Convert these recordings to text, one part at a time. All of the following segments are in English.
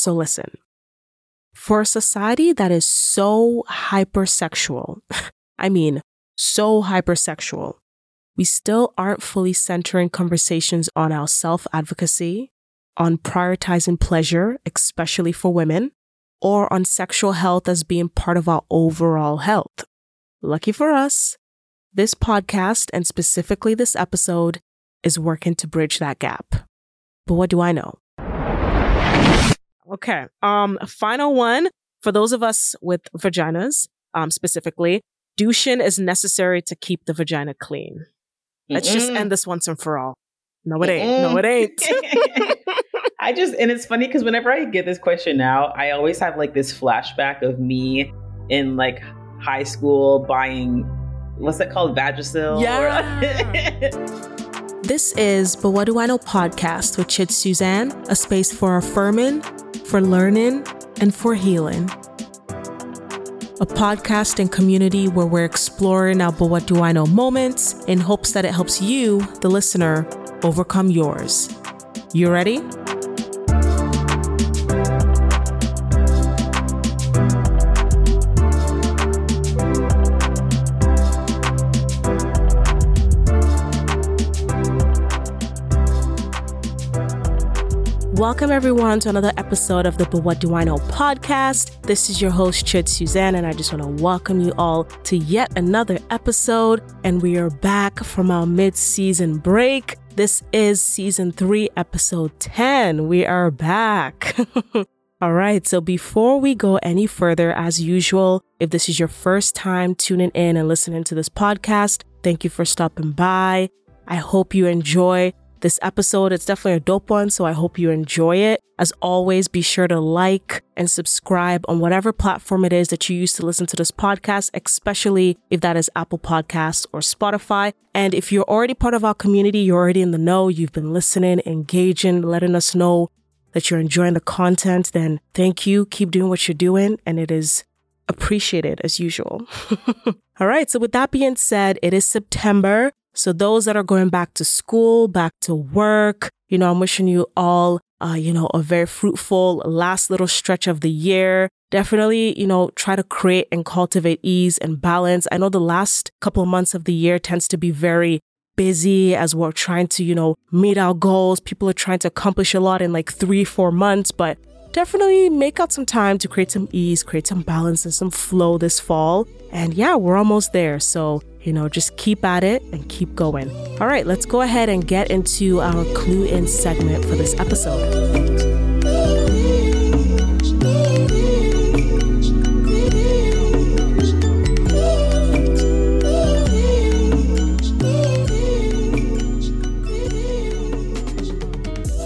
So listen. For a society that is so hypersexual, I mean, so hypersexual, we still aren't fully centering conversations on our self advocacy, on prioritizing pleasure, especially for women, or on sexual health as being part of our overall health. Lucky for us, this podcast and specifically this episode is working to bridge that gap. But what do I know? Okay. Um, final one for those of us with vaginas, um, specifically, douching is necessary to keep the vagina clean. Let's Mm-mm. just end this once and for all. No, it ain't. Mm-mm. No, it ain't. I just, and it's funny because whenever I get this question now, I always have like this flashback of me in like high school buying, what's that called? Vagisil? Yeah. this is But What Do I Know podcast with Chid Suzanne, a space for affirming, for learning, and for healing a podcast and community where we're exploring our But What Do I Know moments in hopes that it helps you, the listener, overcome yours. You ready? Welcome, everyone, to another episode of the But What Do I Know podcast. This is your host, Chid Suzanne, and I just want to welcome you all to yet another episode. And we are back from our mid season break. This is season three, episode 10. We are back. All right, so before we go any further, as usual, if this is your first time tuning in and listening to this podcast, thank you for stopping by. I hope you enjoy this episode. It's definitely a dope one, so I hope you enjoy it. As always, be sure to like and subscribe on whatever platform it is that you use to listen to this podcast, especially if that is Apple Podcasts or Spotify. And if you're already part of our community, you're already in the know, you've been listening, engaging, letting us know that you're enjoying the content, then thank you. Keep doing what you're doing, and it is appreciated as usual. All right, so with that being said, it is September. So those that are going back to school, back to work, you know, I'm wishing you all, uh, you know, a very fruitful last little stretch of the year. Definitely, you know, try to create and cultivate ease and balance. I know the last couple of months of the year tends to be very busy as we're trying to, you know, meet our goals. People are trying to accomplish a lot in like three, four months, but definitely make out some time to create some ease, create some balance and some flow this fall. And yeah, we're almost there. So you know, just keep at it and keep going. All right, let's go ahead and get into our clue in segment for this episode.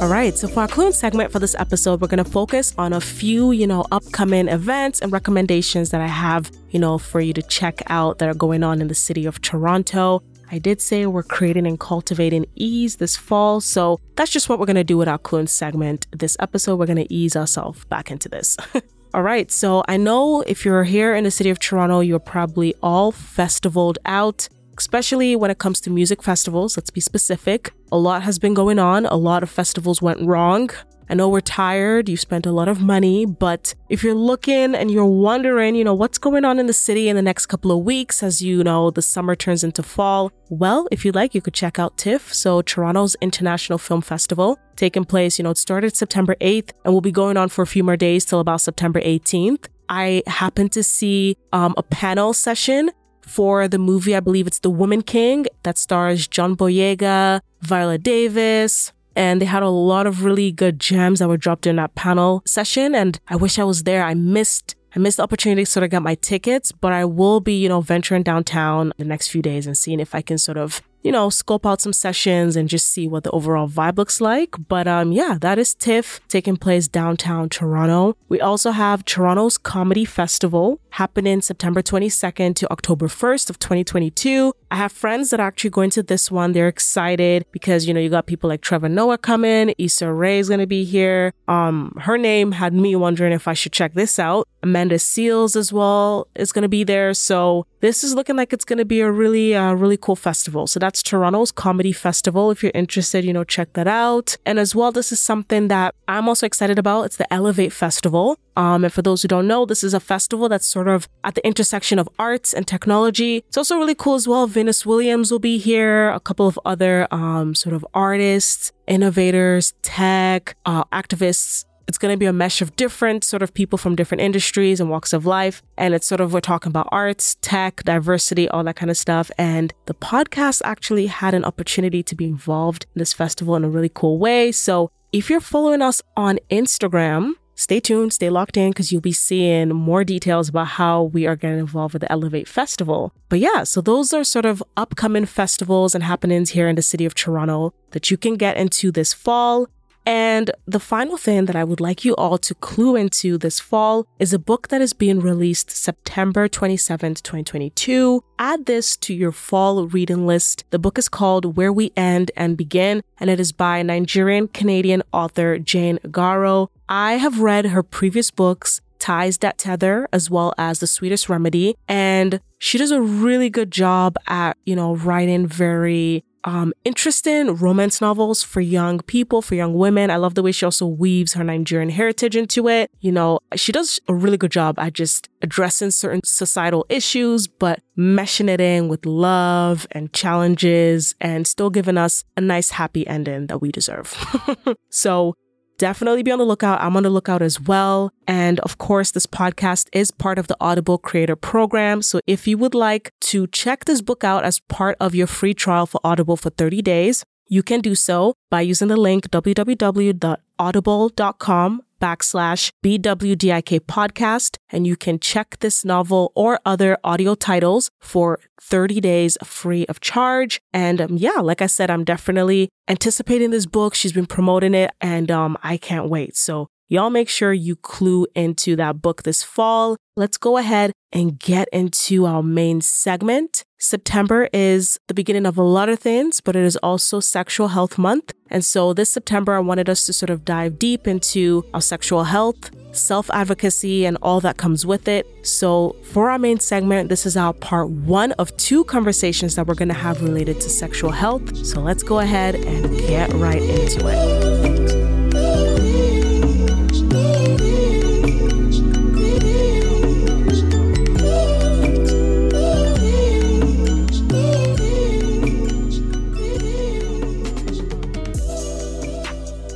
All right, so for our clue segment for this episode, we're going to focus on a few, you know, upcoming events and recommendations that I have, you know, for you to check out that are going on in the city of Toronto. I did say we're creating and cultivating ease this fall, so that's just what we're going to do with our clue segment. This episode, we're going to ease ourselves back into this. all right, so I know if you're here in the city of Toronto, you're probably all festivaled out especially when it comes to music festivals. Let's be specific. A lot has been going on, a lot of festivals went wrong. I know we're tired, you spent a lot of money, but if you're looking and you're wondering, you know, what's going on in the city in the next couple of weeks as you know the summer turns into fall, well, if you'd like, you could check out TIFF, so Toronto's International Film Festival, taking place, you know, it started September 8th and will be going on for a few more days till about September 18th. I happened to see um, a panel session for the movie. I believe it's The Woman King that stars John Boyega, Viola Davis, and they had a lot of really good gems that were dropped in that panel session. And I wish I was there. I missed I missed the opportunity to sort of get my tickets, but I will be, you know, venturing downtown the next few days and seeing if I can sort of you know, scope out some sessions and just see what the overall vibe looks like. But um, yeah, that is TIFF taking place downtown Toronto. We also have Toronto's Comedy Festival happening September 22nd to October 1st of 2022. I have friends that are actually going to this one. They're excited because, you know, you got people like Trevor Noah coming, Issa Rae is going to be here. Um, her name had me wondering if I should check this out. Amanda Seales as well is going to be there. So this is looking like it's going to be a really, uh, really cool festival. So that's Toronto's Comedy Festival. If you're interested, you know, check that out. And as well, this is something that I'm also excited about. It's the Elevate Festival. Um, and for those who don't know, this is a festival that's sort of at the intersection of arts and technology. It's also really cool as well. Venus Williams will be here, a couple of other um, sort of artists, innovators, tech, uh, activists it's going to be a mesh of different sort of people from different industries and walks of life. And it's sort of, we're talking about arts, tech, diversity, all that kind of stuff. And the podcast actually had an opportunity to be involved in this festival in a really cool way. So if you're following us on Instagram, stay tuned, stay locked in because you'll be seeing more details about how we are getting involved with the Elevate Festival. But yeah, so those are sort of upcoming festivals and happenings here in the city of Toronto that you can get into this fall. And the final thing that I would like you all to clue into this fall is a book that is being released September 27th, 2022. Add this to your fall reading list. The book is called Where We End and Begin, and it is by Nigerian Canadian author Jane Igharo. I have read her previous books, Ties That Tether, as well as The Sweetest Remedy, and she does a really good job at, you know, writing very um, interesting romance novels for young people, for young women. I love the way she also weaves her Nigerian heritage into it. You know, she does a really good job at just addressing certain societal issues, but meshing it in with love and challenges and still giving us a nice happy ending that we deserve. so definitely be on the lookout. I'm on the lookout as well. And of course, this podcast is part of the Audible Creator Program. So if you would like to check this book out as part of your free trial for Audible for 30 days, you can do so by using the link www.audible.com backslash BWDIK podcast, and you can check this novel or other audio titles for 30 days free of charge. And um, yeah, like I said, I'm definitely anticipating this book. She's been promoting it, and um, I can't wait. So Y'all make sure you clue into that book this fall. Let's go ahead and get into our main segment. September is the beginning of a lot of things, but it is also Sexual Health Month. And so this September, I wanted us to sort of dive deep into our sexual health, self advocacy, and all that comes with it. So for our main segment, this is our part one of two conversations that we're going to have related to sexual health. So let's go ahead and get right into it.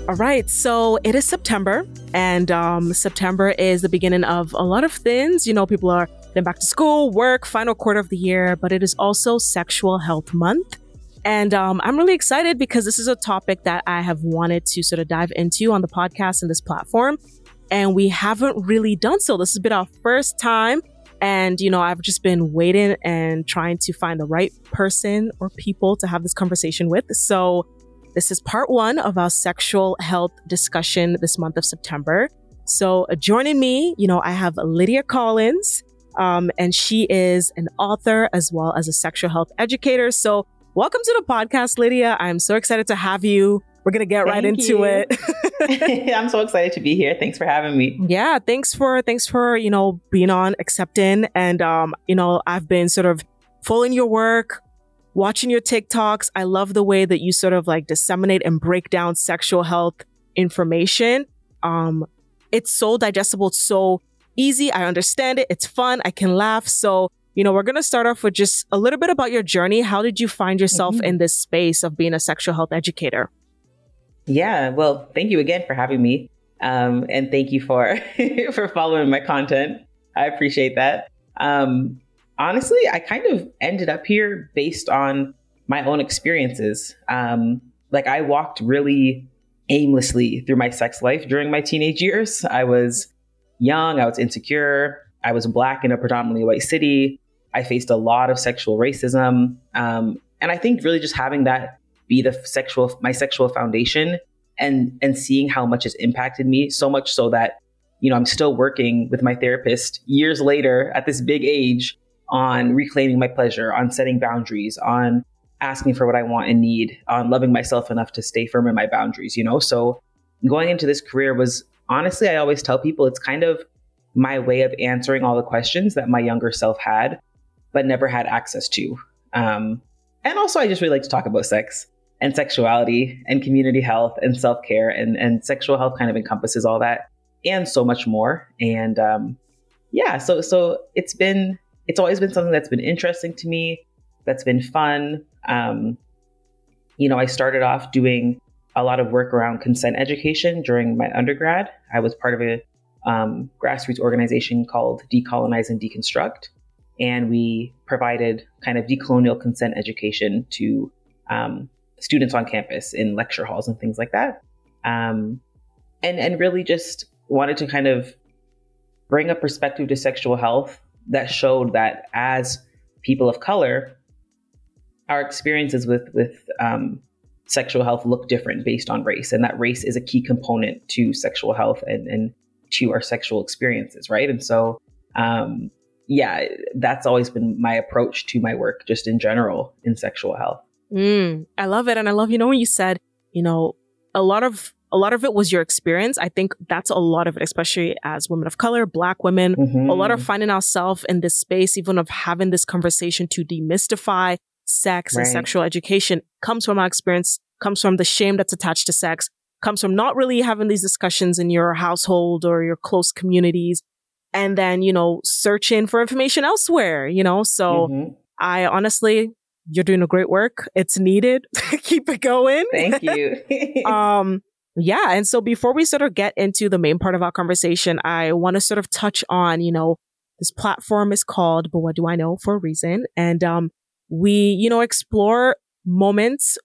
All right, so it is September, and um, September is the beginning of a lot of things. You know, people are getting back to school, work, final quarter of the year, but it is also Sexual Health Month. And um, I'm really excited because this is a topic that I have wanted to sort of dive into on the podcast and this platform. And we haven't really done so. This has been our first time. And, you know, I've just been waiting and trying to find the right person or people to have this conversation with. So this is part one of our sexual health discussion this month of September. So uh, joining me, you know, I have Lydia Collins, um, and she is an author as well as a sexual health educator. So welcome to the podcast, Lydia. I'm so excited to have you. We're going to get Thank right into you. it. I'm so excited to be here. Thanks for having me. Yeah, thanks for thanks for, you know, being on, accepting and um, you know, I've been sort of following your work, watching your TikToks, I love the way that you sort of like disseminate and break down sexual health information. Um, it's so digestible. It's so easy. I understand it. It's fun. I can laugh. So, you know, we're going to start off with just a little bit about your journey. How did you find yourself mm-hmm. in this space of being a sexual health educator? Yeah, well, thank you again for having me. Um, and thank you for for following my content. I appreciate that. Um, honestly, I kind of ended up here based on my own experiences. Um, like I walked really aimlessly through my sex life during my teenage years. I was young, I was insecure, I was black in a predominantly white city. I faced a lot of sexual racism. Um, and I think really just having that be the sexual, my sexual foundation and, and seeing how much it's impacted me so much so that, you know, I'm still working with my therapist years later at this big age on reclaiming my pleasure, on setting boundaries, on asking for what I want and need, on loving myself enough to stay firm in my boundaries, you know? So going into this career was honestly, I always tell people it's kind of my way of answering all the questions that my younger self had, but never had access to. Um, and also, I just really like to talk about sex and sexuality and community health and self care, and, and sexual health kind of encompasses all that and so much more. And um, yeah, so so it's been it's always been something that's been interesting to me, that's been fun. Um, you know, I started off doing a lot of work around consent education during my undergrad. I was part of a um, grassroots organization called Decolonize and Deconstruct, and we provided kind of decolonial consent education to um, students on campus in lecture halls and things like that. Um, and and really just wanted to kind of bring a perspective to sexual health that showed that as people of color, our experiences with with um, sexual health look different based on race, and that race is a key component to sexual health and and to our sexual experiences, right? And so, um, yeah, that's always been my approach to my work, just in general in sexual health. Mm, I love it, and I love you know when you said you know a lot of a lot of it was your experience. I think that's a lot of it, especially as women of color, black women, mm-hmm. a lot of finding ourselves in this space, even of having this conversation to demystify sex right. and sexual education comes from our experience, comes from the shame that's attached to sex, comes from not really having these discussions in your household or your close communities. And then, you know, searching for information elsewhere, you know? So mm-hmm. I honestly, you're doing a great work. It's needed. Keep it going. Thank you. um, yeah. And so before we sort of get into the main part of our conversation, I want to sort of touch on, you know, this platform is called, but what do I know for a reason? And, um, we, you know, explore moments,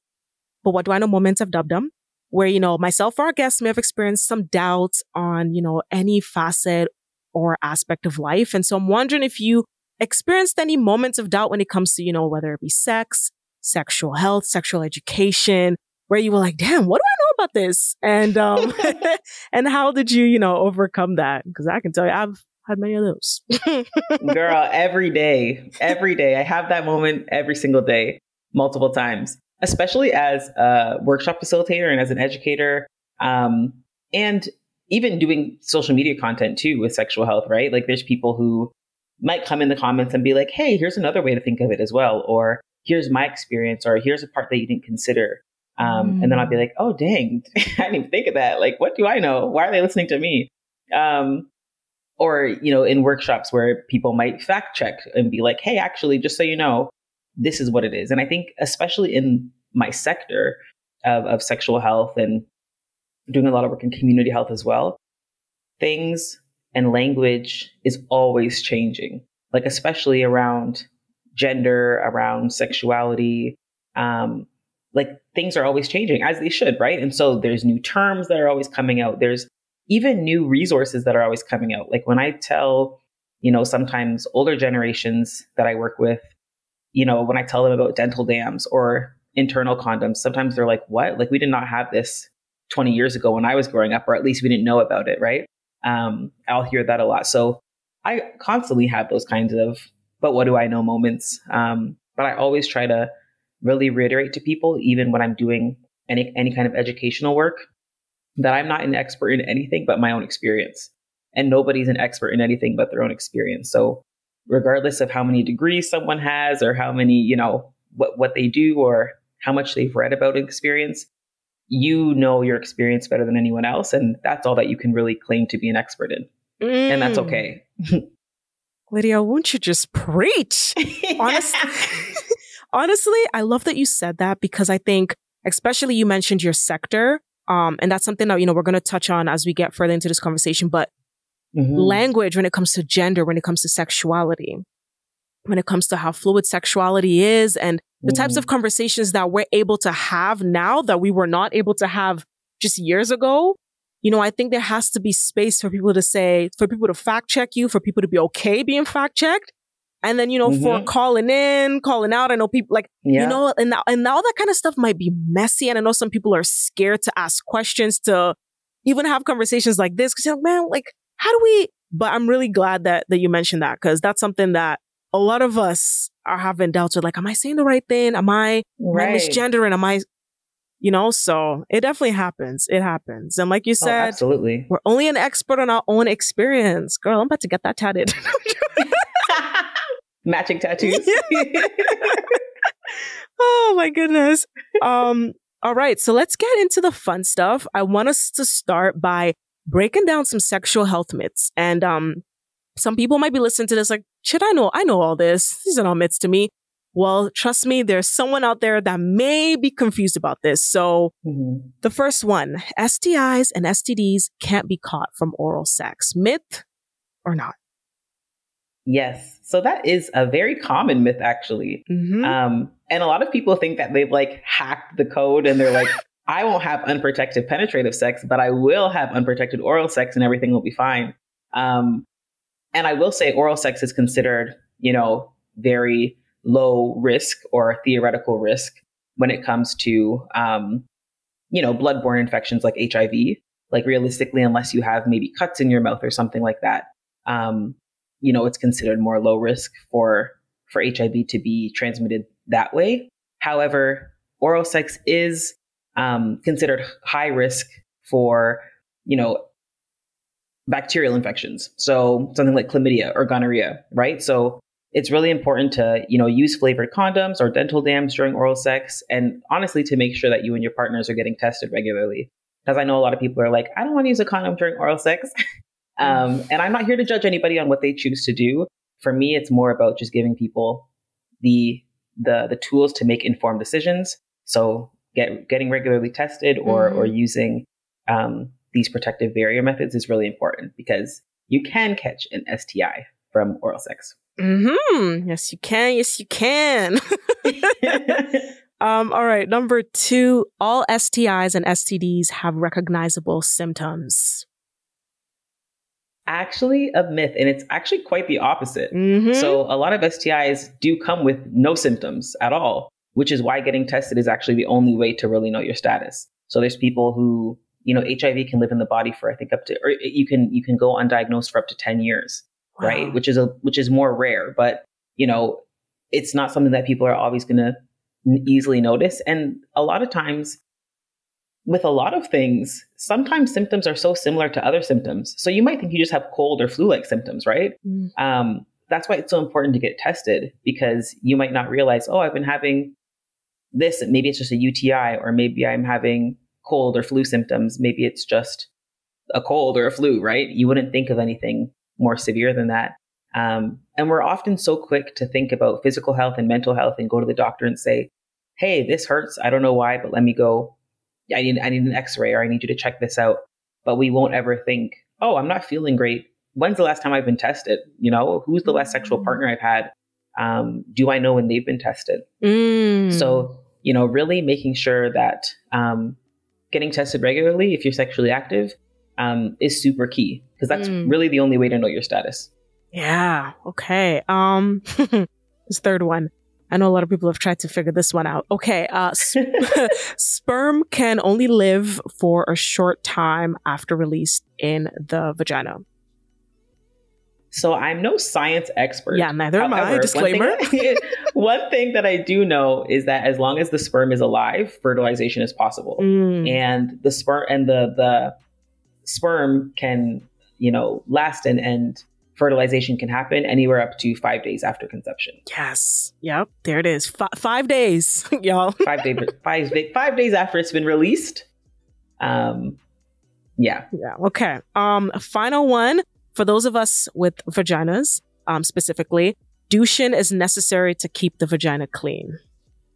but what do I know moments of dubdom where, you know, myself or our guests may have experienced some doubts on, you know, any facet or aspect of life. And so I'm wondering if you experienced any moments of doubt when it comes to, you know, whether it be sex, sexual health, sexual education, where you were like, damn, what do I know about this? And, um, and how did you, you know, overcome that? Cause I can tell you, I've had many of those. Girl, every day, every day. I have that moment every single day, multiple times, especially as a workshop facilitator and as an educator. Um, and even doing social media content too with sexual health, right? Like there's people who might come in the comments and be like, hey, here's another way to think of it as well. Or here's my experience, or here's a part that you didn't consider. Um, mm. And then I'll be like, oh, dang, I didn't even think of that. Like, what do I know? Why are they listening to me? Um, or, you know, in workshops where people might fact check and be like, hey, actually, just so you know, this is what it is. And I think, especially in my sector of, of sexual health and doing a lot of work in community health as well, things and language is always changing, like, especially around gender, around sexuality. Um, like things are always changing as they should, right? And so there's new terms that are always coming out. There's even new resources that are always coming out. Like when I tell, you know, sometimes older generations that I work with, you know, when I tell them about dental dams or internal condoms, sometimes they're like, what? Like we did not have this 20 years ago when I was growing up, or at least we didn't know about it, right? Um, I'll hear that a lot. So I constantly have those kinds of, but what do I know moments? Um, but I always try to really reiterate to people, even when I'm doing any, any kind of educational work, that I'm not an expert in anything but my own experience. And nobody's an expert in anything but their own experience. So regardless of how many degrees someone has or how many, you know, what, what they do or how much they've read about experience, you know your experience better than anyone else. And that's all that you can really claim to be an expert in. Mm. And that's mm. okay. Lydia, won't you just preach? Honestly, honestly, I love that you said that because I think, especially you mentioned your sector. Um, and that's something that, you know, we're going to touch on as we get further into this conversation. But mm-hmm. language, when it comes to gender, when it comes to sexuality, when it comes to how fluid sexuality is and the mm. types of mm-hmm. conversations that we're able to have now that we were not able to have just years ago. You know, I think there has to be space for people to say, for people to fact check you, for people to be okay being fact checked. And then, you know, mm-hmm. for calling in, calling out, I know people like, yeah. you know, and, and all that kind of stuff might be messy. And I know some people are scared to ask questions, to even have conversations like this. Cause you're like, man, like, how do we, but I'm really glad that, that you mentioned that. Cause that's something that a lot of us are having doubts with like, am I saying the right thing? Am I right. misgendering? Am I, You know, so it definitely happens. It happens. And like you Oh, said, absolutely. we're only an expert on our own experience. Girl, I'm about to get that tatted. Matching tattoos. oh my goodness. Um, all right, so let's get into the fun stuff. I want us to start by breaking down some sexual health myths. And um, some people might be listening to this like, shit, I know, I know all this. These are all myths to me. Well, trust me, there's someone out there that may be confused about this. So Mhm. the first one, STIs and STDs can't be caught from oral sex. Myth or not? Yes. So that is a very common myth, actually. Mm-hmm. Um, and a lot of people think that they've like hacked the code and they're like, I won't have unprotected penetrative sex, but I will have unprotected oral sex and everything will be fine. Um, and I will say oral sex is considered, you know, very low risk or theoretical risk when it comes to, um, you know, bloodborne infections like HIV. Like realistically, unless you have maybe cuts in your mouth or something like that, um, you know, it's considered more low risk for for HIV to be transmitted that way. However, oral sex is um, considered high risk for, you know, bacterial infections. So something like chlamydia or gonorrhea, right? So it's really important to, you know, use flavored condoms or dental dams during oral sex. And honestly, to make sure that you and your partners are getting tested regularly. Because I know a lot of people are like, I don't want to use a condom during oral sex. um, and I'm not here to judge anybody on what they choose to do. For me, it's more about just giving people the the the tools to make informed decisions. So get getting regularly tested or Mhm. or using um, these protective barrier methods is really important because you can catch an STI from oral sex. Mm-hmm. Yes, you can. Yes, you can. um, all right. Number two, all STIs and STDs have recognizable symptoms. Actually, a myth, and it's actually quite the opposite. Mm-hmm. So a lot of STIs do come with no symptoms at all, which is why getting tested is actually the only way to really know your status. So there's people who, you know, HIV can live in the body for I think up to, or you can you can go undiagnosed for up to ten years, right? Which is a which is more rare, but you know, it's not something that people are always going to easily notice. And a lot of times, with a lot of things, sometimes symptoms are so similar to other symptoms. So you might think you just have cold or flu-like symptoms, right? Mm. um, that's why it's so important to get tested because you might not realize, oh, I've been having this. Maybe it's just a UTI, or maybe I'm having cold or flu symptoms. Maybe it's just a cold or a flu, right? You wouldn't think of anything more severe than that. Um, and we're often so quick to think about physical health and mental health and go to the doctor and say, hey, this hurts. I don't know why, but let me go. I need, I need an x ray or I need you to check this out. But we won't ever think, oh, I'm not feeling great when's the last time I've been tested? You know, who's the last sexual partner I've had? Um, do I know when they've been tested? Mm. So, you know, really making sure that um, getting tested regularly, if you're sexually active, um, is super key because that's Mm. really the only way to know your status. yeah. Okay. Um, this third one. I know a lot of people have tried to figure this one out. Okay. Uh, sp- sperm can only live for a short time after release in the vagina. So I'm no science expert. Yeah, neither am I. Disclaimer. One thing, one thing that I do know is that as long as the sperm is alive, fertilization is possible. Mm. and the sperm and the the sperm can you know last and and fertilization can happen anywhere up to five days after conception Yes. Yep. There it is. F- five days, y'all. five day five day, five days after it's been released um yeah Yeah. Okay. Um, final one for those of us with vaginas, um, specifically, douching is necessary to keep the vagina clean.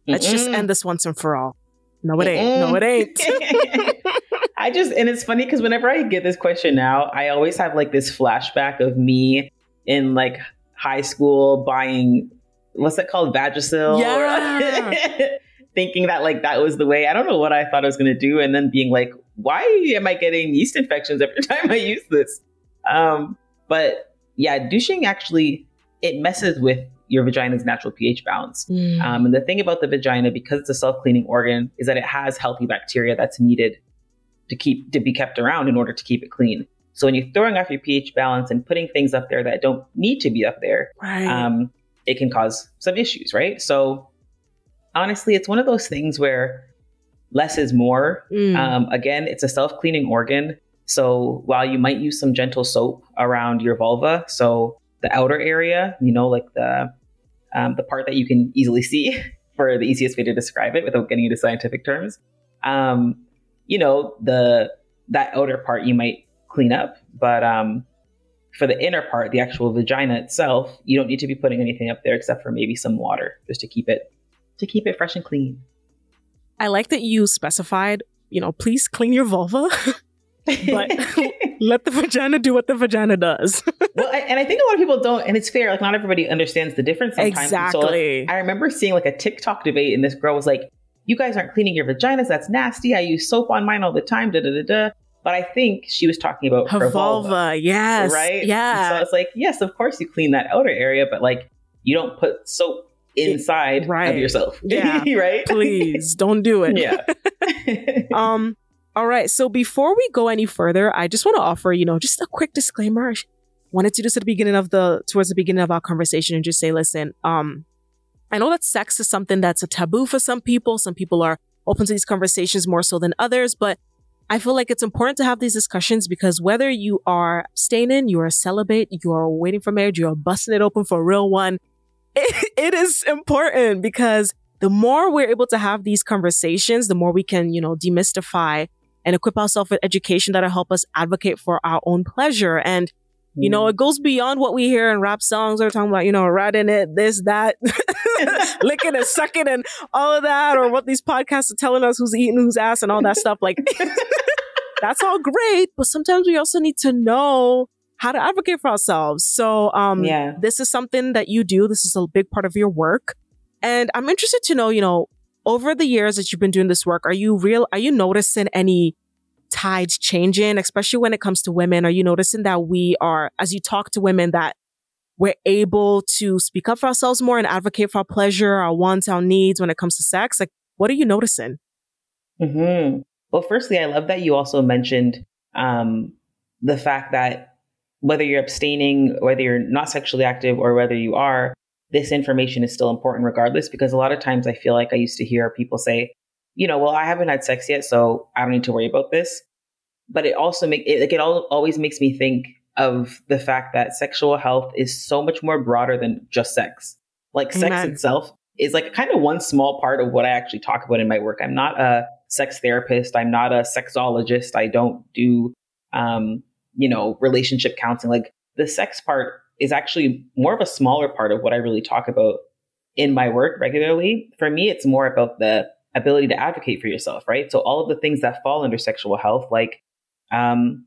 Let's just Mm-mm. end this once and for all. No, it ain't. No, it ain't. I just and it's funny because whenever I get this question now, I always have like this flashback of me in like high school buying what's that called Vagisil, Yeah. thinking that like that was the way. I don't know what I thought I was going to do, and then being like, why am I getting yeast infections every time I use this? Um, but yeah, douching actually it messes with your vagina's natural pH balance. Mm. Um, and the thing about the vagina, because it's a self-cleaning organ, is that it has healthy bacteria that's needed to keep to be kept around in order to keep it clean. So when you're throwing off your pH balance and putting things up there that don't need to be up there, right. um, it can cause some issues, right? So honestly, it's one of those things where less is more. Mm. Um, again, it's a self cleaning organ. So while you might use some gentle soap around your vulva, so the outer area, you know, like the um, the part that you can easily see, for the easiest way to describe it without getting into scientific terms. Um, you know, the that outer part you might clean up, but um, for the inner part, the actual vagina itself, you don't need to be putting anything up there except for maybe some water just to keep it to keep it fresh and clean. I like that you specified, you know, please clean your vulva. but let the vagina do what the vagina does. well, I, and I think a lot of people don't, and it's fair. Like, not everybody understands the difference sometimes. Exactly. So, like, I remember seeing like a TikTok debate, and this girl was like, "You guys aren't cleaning your vaginas. That's nasty. I use soap on mine all the time." Da da da da. But I think she was talking about her, her vulva, vulva. Yes. Right. Yeah. And so it's like, yes, of course you clean that outer area, but like you don't put soap inside right. of yourself. Yeah. right. Please don't do it. Yeah. um. All right. So before we go any further, I just want to offer, you know, just a quick disclaimer. I wanted to do this at the beginning of the towards the beginning of our conversation and just say, listen, um, I know that sex is something that's a taboo for some people. Some people are open to these conversations more so than others, but I feel like it's important to have these discussions because whether you are abstaining, you are celibate, you are waiting for marriage, you are busting it open for a real one, it, it is important because the more we're able to have these conversations, the more we can, you know, demystify and equip ourselves with education that'll help us advocate for our own pleasure. And, you know, mm. it goes beyond what we hear in rap songs or talking about, you know, riding it, this, that, licking and sucking and all of that, or what these podcasts are telling us who's eating whose ass and all that stuff. Like, that's all great, but sometimes we also need to know how to advocate for ourselves. So, um, yeah. this is something that you do. This is a big part of your work. And I'm interested to know, you know, over the years that you've been doing this work, are you real, are you noticing any tides changing, especially when it comes to women? Are you noticing that we are, as you talk to women, that we're able to speak up for ourselves more and advocate for our pleasure, our wants, our needs when it comes to sex? Like, what are you noticing? Mm-hmm. Well, firstly, I love that you also mentioned um, the fact that whether you're abstaining, whether you're not sexually active, or whether you are, this information is still important regardless. Because a lot of times I feel like I used to hear people say, you know, well, I haven't had sex yet, so I don't need to worry about this. But it also make it like it all, always makes me think of the fact that sexual health is so much more broader than just sex. Like Amen. sex itself is like kind of one small part of what I actually talk about in my work. I'm not a sex therapist. I'm not a sexologist. I don't do, um, you know, relationship counseling. Like the sex part is actually more of a smaller part of what I really talk about in my work regularly. For me, it's more about the ability to advocate for yourself, right? So all of the things that fall under sexual health, like um,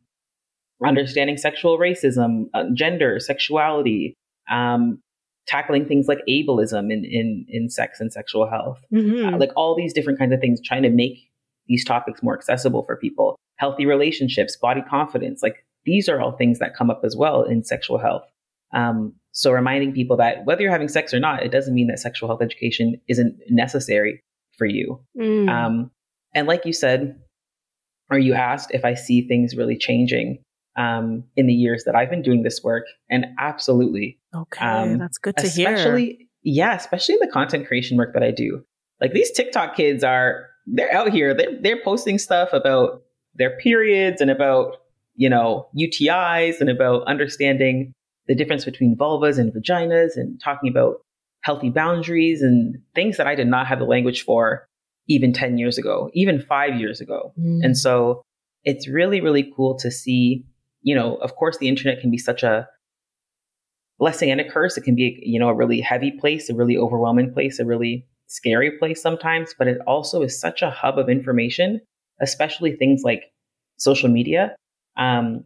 understanding sexual racism, uh, gender, sexuality, um, tackling things like ableism in in, in sex and sexual health, mm-hmm. uh, like all these different kinds of things, trying to make these topics more accessible for people. Healthy relationships, body confidence, like these are all things that come up as well in sexual health. Um, so reminding people that whether you're having sex or not, it doesn't mean that sexual health education isn't necessary for you. Mm. Um, and like you said, or you asked if I see things really changing um, in the years that I've been doing this work, and absolutely. Okay, um, that's good to especially, hear. Especially, yeah, especially in the content creation work that I do. Like these TikTok kids are, they're out here. They're they're posting stuff about their periods and about you know UTIs and about understanding the difference between vulvas and vaginas and talking about healthy boundaries and things that I did not have the language for even 10 years ago, even five years ago. Mm. And so it's really, really cool to see, you know, of course, the internet can be such a blessing and a curse. It can be, you know, a really heavy place, a really overwhelming place, a really scary place sometimes, but it also is such a hub of information, especially things like social media, um,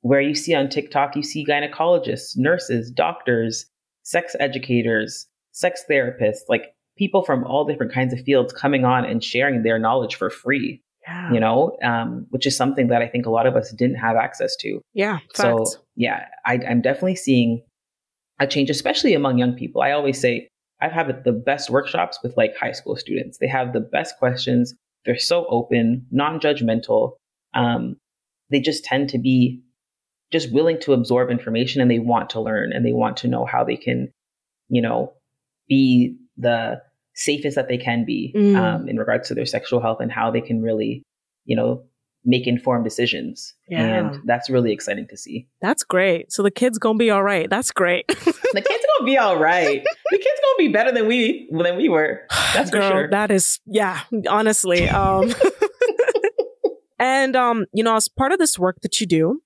where you see on TikTok, you see gynecologists, nurses, doctors, sex educators, sex therapists, like people from all different kinds of fields coming on and sharing their knowledge for free. Yeah. You know, um, which is something that I think a lot of us didn't have access to. Yeah. So yeah, I, I'm definitely seeing a change, especially among young people. I always say I've had the best workshops with like high school students. They have the best questions. They're so open, non-judgmental. Um, they just tend to be just willing to absorb information and they want to learn and they want to know how they can, you know, be the safest that they can be Mm. um, in regards to their sexual health and how they can really, you know, make informed decisions. Yeah. And that's really exciting to see. That's great. So the kid's gonna be all right. That's great. The kids gonna be all right. the kids gonna be better than we than we were. That's for sure. That is, yeah, honestly. Um, and, um, you know, as part of this work that you do,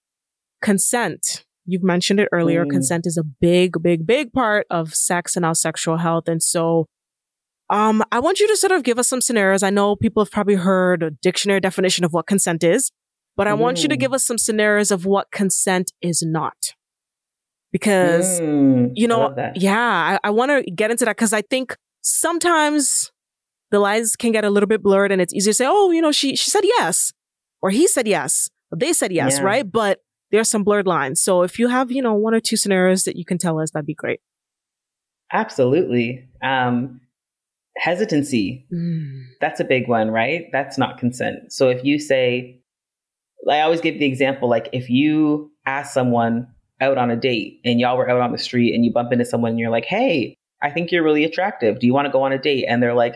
consent, you've mentioned it earlier. Mm. Consent is a big, big, big part of sex and our sexual health. And so, um, I want you to sort of give us some scenarios. I know people have probably heard a dictionary definition of what consent is, but I want you to Mm. give us some scenarios of what consent is not. Because Mm, you know, that. yeah, I, I want to get into that because I think sometimes the lines can get a little bit blurred and it's easier to say, oh, you know, she, she said yes, or he said yes, or they said yes, Yeah. right? But there's some blurred lines. So if you have, you know, one or two scenarios that you can tell us, that'd be great. Absolutely. Um, hesitancy. Mm. That's a big one, right? That's not consent. So if you say, I always give the example, like if you ask someone out on a date and y'all were out on the street and you bump into someone and you're like, hey, I think you're really attractive. Do you want to go on a date? And they're like,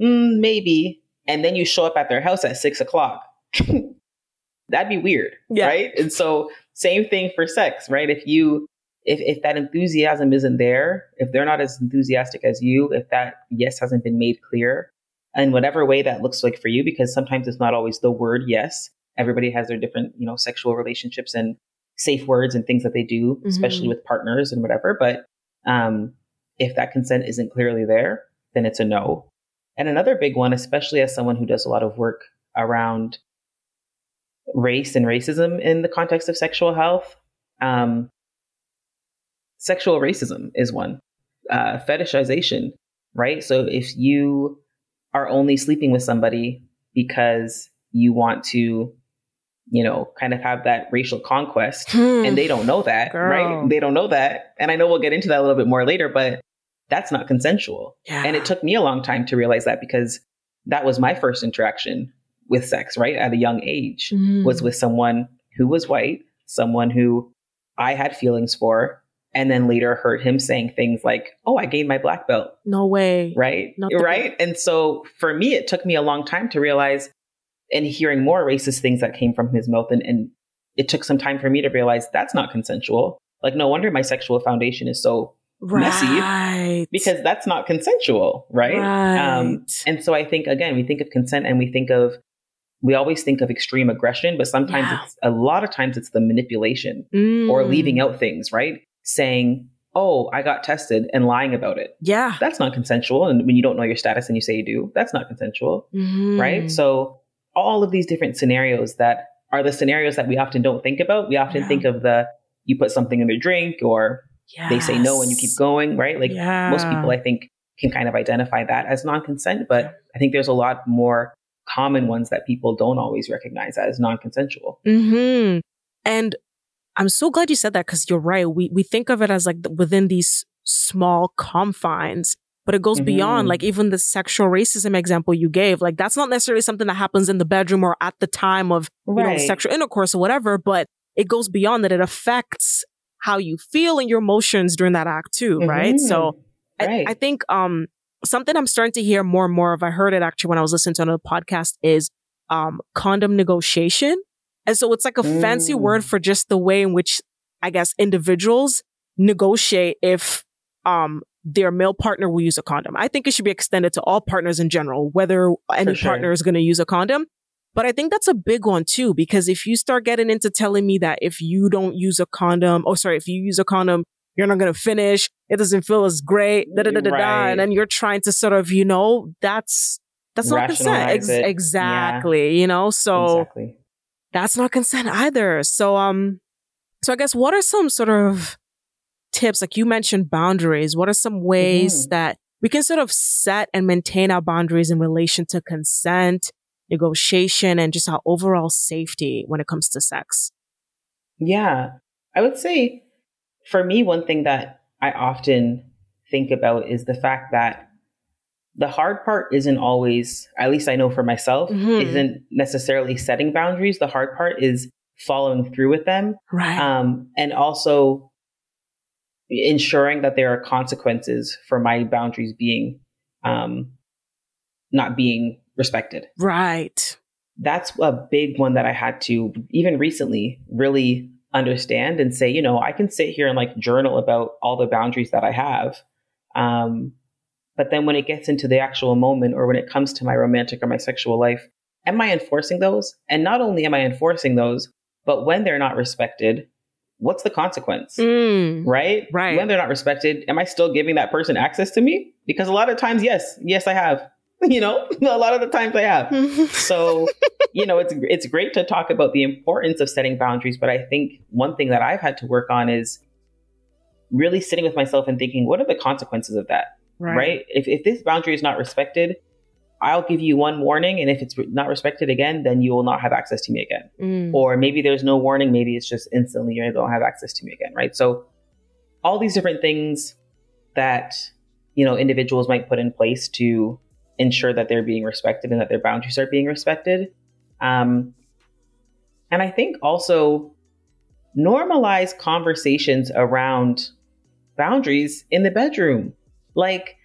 mm, maybe. And then you show up at their house at six o'clock. That'd be weird. Yeah. Right. And so same thing for sex, right? If you if if that enthusiasm isn't there, if they're not as enthusiastic as you, if that yes hasn't been made clear, in whatever way that looks like for you, because sometimes it's not always the word yes. Everybody has their different, you know, sexual relationships and safe words and things that they do, especially Mhm. with partners and whatever. But um, if that consent isn't clearly there, then it's a no. And another big one, especially as someone who does a lot of work around race and racism in the context of sexual health, um, sexual racism is one. Uh, fetishization, right? So if you are only sleeping with somebody because you want to, you know, kind of have that racial conquest, and they don't know that, Girl. right? They don't know that. And I know we'll get into that a little bit more later, but that's not consensual. yeah. And it took me a long time to realize that because that was my first interaction with sex, right? At a young age, Mm. was with someone who was white, someone who I had feelings for, and then later heard him saying things like, Oh, I gained my black belt, no way. right? Not the- right. And so for me, it took me a long time to realize and hearing more racist things that came from his mouth. And, and it took some time for me to realize that's not consensual. Like, no wonder my sexual foundation is so messy because that's not consensual, right? Um, Right. and so I think again, we think of consent and we think of we always think of extreme aggression, but sometimes Yeah. it's a lot of times it's the manipulation Mm. or leaving out things, right? Saying, "Oh, I got tested," and lying about it. Yeah. That's not consensual. And when you don't know your status and you say you do, that's not consensual, Mhm. right? So all of these different scenarios that are the scenarios that we often don't think about. We often Yeah. think of the you put something in their drink or they say no and you keep going, right? Like most people, I think, can kind of identify that as non consent, but I think there's a lot more common ones that people don't always recognize as non consensual. Hmm. And I'm so glad you said that because you're right. We we think of it as like the- within these small confines, but it goes beyond. Mhm. Like even the sexual racism example you gave, like that's not necessarily something that happens in the bedroom or at the time of you know sexual intercourse or whatever, but it goes beyond that. It affects how you feel and your emotions during that act too, right? Mhm. So I, I think um something I'm starting to hear more and more of. I heard it actually when I was listening to another podcast is um condom negotiation. And so it's like a fancy Mm. word for just the way in which I guess individuals negotiate if um their male partner will use a condom. I think it should be extended to all partners in general, whether any sure. partner is going to use a condom. But I think that's a big one too, because if you start getting into telling me that if you don't use a condom, oh, sorry, if you use a condom, you're not going to finish. It doesn't feel as great. Da, da, da, da, da, Right. and then you're trying to sort of, you know, that's, that's not consent. Ex- exactly. You know, so exactly. That's not consent either. So, um, so I guess what are some sort of tips? Like you mentioned boundaries. What are some ways Mhm. that we can sort of set and maintain our boundaries in relation to consent, negotiation, and just our overall safety when it comes to sex? Yeah. I would say for me, one thing that I often think about is the fact that the hard part isn't always, at least I know for myself, Mhm. isn't necessarily setting boundaries. The hard part is following through with them. Right. Um, and also ensuring that there are consequences for my boundaries being um, not being respected. Right. That's a big one that I had to even recently really understand and say, you know, I can sit here and like journal about all the boundaries that I have. Um, but then when it gets into the actual moment or when it comes to my romantic or my sexual life, am I enforcing those? And not only am I enforcing those, but when they're not respected, what's the consequence? Mm. Right? Right. When they're not respected, am I still giving that person access to me? Because a lot of times, yes, yes, I have. You know, a lot of the times I have. so, you know, it's it's great to talk about the importance of setting boundaries, but I think one thing that I've had to work on is really sitting with myself and thinking, what are the consequences of that? Right. right? If, if this boundary is not respected, I'll give you one warning. And if it's not respected again, then you will not have access to me again. Mm. Or maybe there's no warning. Maybe it's just instantly you don't have access to me again, right? So all these different things that, you know, individuals might put in place to ensure that they're being respected and that their boundaries are being respected. Um, and I think also normalize conversations around boundaries in the bedroom. Like,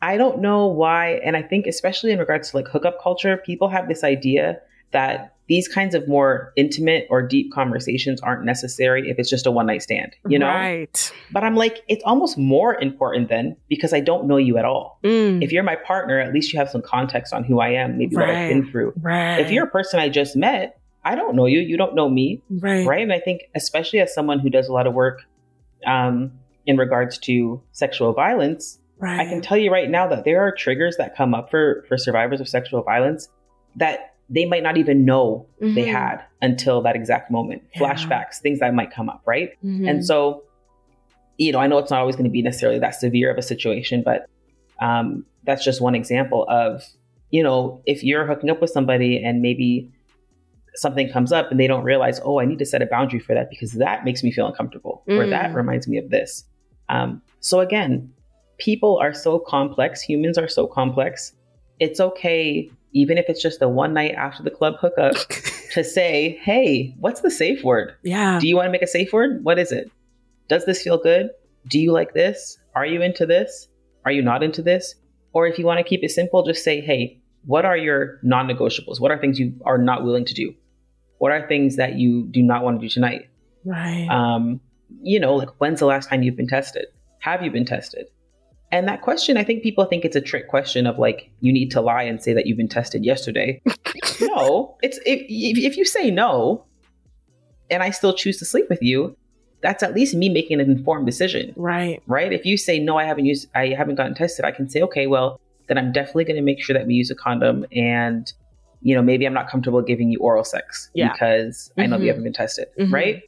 I don't know why, and I think especially in regards to like hookup culture, people have this idea that these kinds of more intimate or deep conversations aren't necessary if it's just a one night stand, you know? Right. But I'm like, it's almost more important then because I don't know you at all. Mm. If you're my partner, at least you have some context on who I am, maybe what I've been through. right. If you're a person I just met, I don't know you, you don't know me, right. right? And I think, especially as someone who does a lot of work um, in regards to sexual violence, right. I can tell you right now that there are triggers that come up for for survivors of sexual violence that they might not even know they Mhm. had until that exact moment. Yeah. Flashbacks, things that might come up, right? Mhm. And so, you know, I know it's not always going to be necessarily that severe of a situation, but um, that's just one example of, you know, if you're hooking up with somebody and maybe something comes up and they don't realize, oh, I need to set a boundary for that because that makes me feel uncomfortable or Mm. that reminds me of this. Um, so again, people are so complex, humans are so complex. It's okay, even if it's just a one night after the club hookup, to say, hey, what's the safe word? yeah. Do you want to make a safe word? What is it? Does this feel good? Do you like this? Are you into this? Are you not into this? Or if you want to keep it simple, just say, hey, what are your non negotiables? What are things you are not willing to do? What are things that you do not want to do tonight? right. Um, you know, like when's the last time you've been tested? Have you been tested? And that question, I think people think it's a trick question of like, you need to lie and say that you've been tested yesterday. no, it's if, if, if you say no and I still choose to sleep with you, that's at least me making an informed decision, right. right? If you say no, I haven't used, I haven't gotten tested, I can say, okay, well, then I'm definitely going to make sure that we use a condom and, you know, maybe I'm not comfortable giving you oral sex Yeah. because I know you haven't been tested, Mhm. right?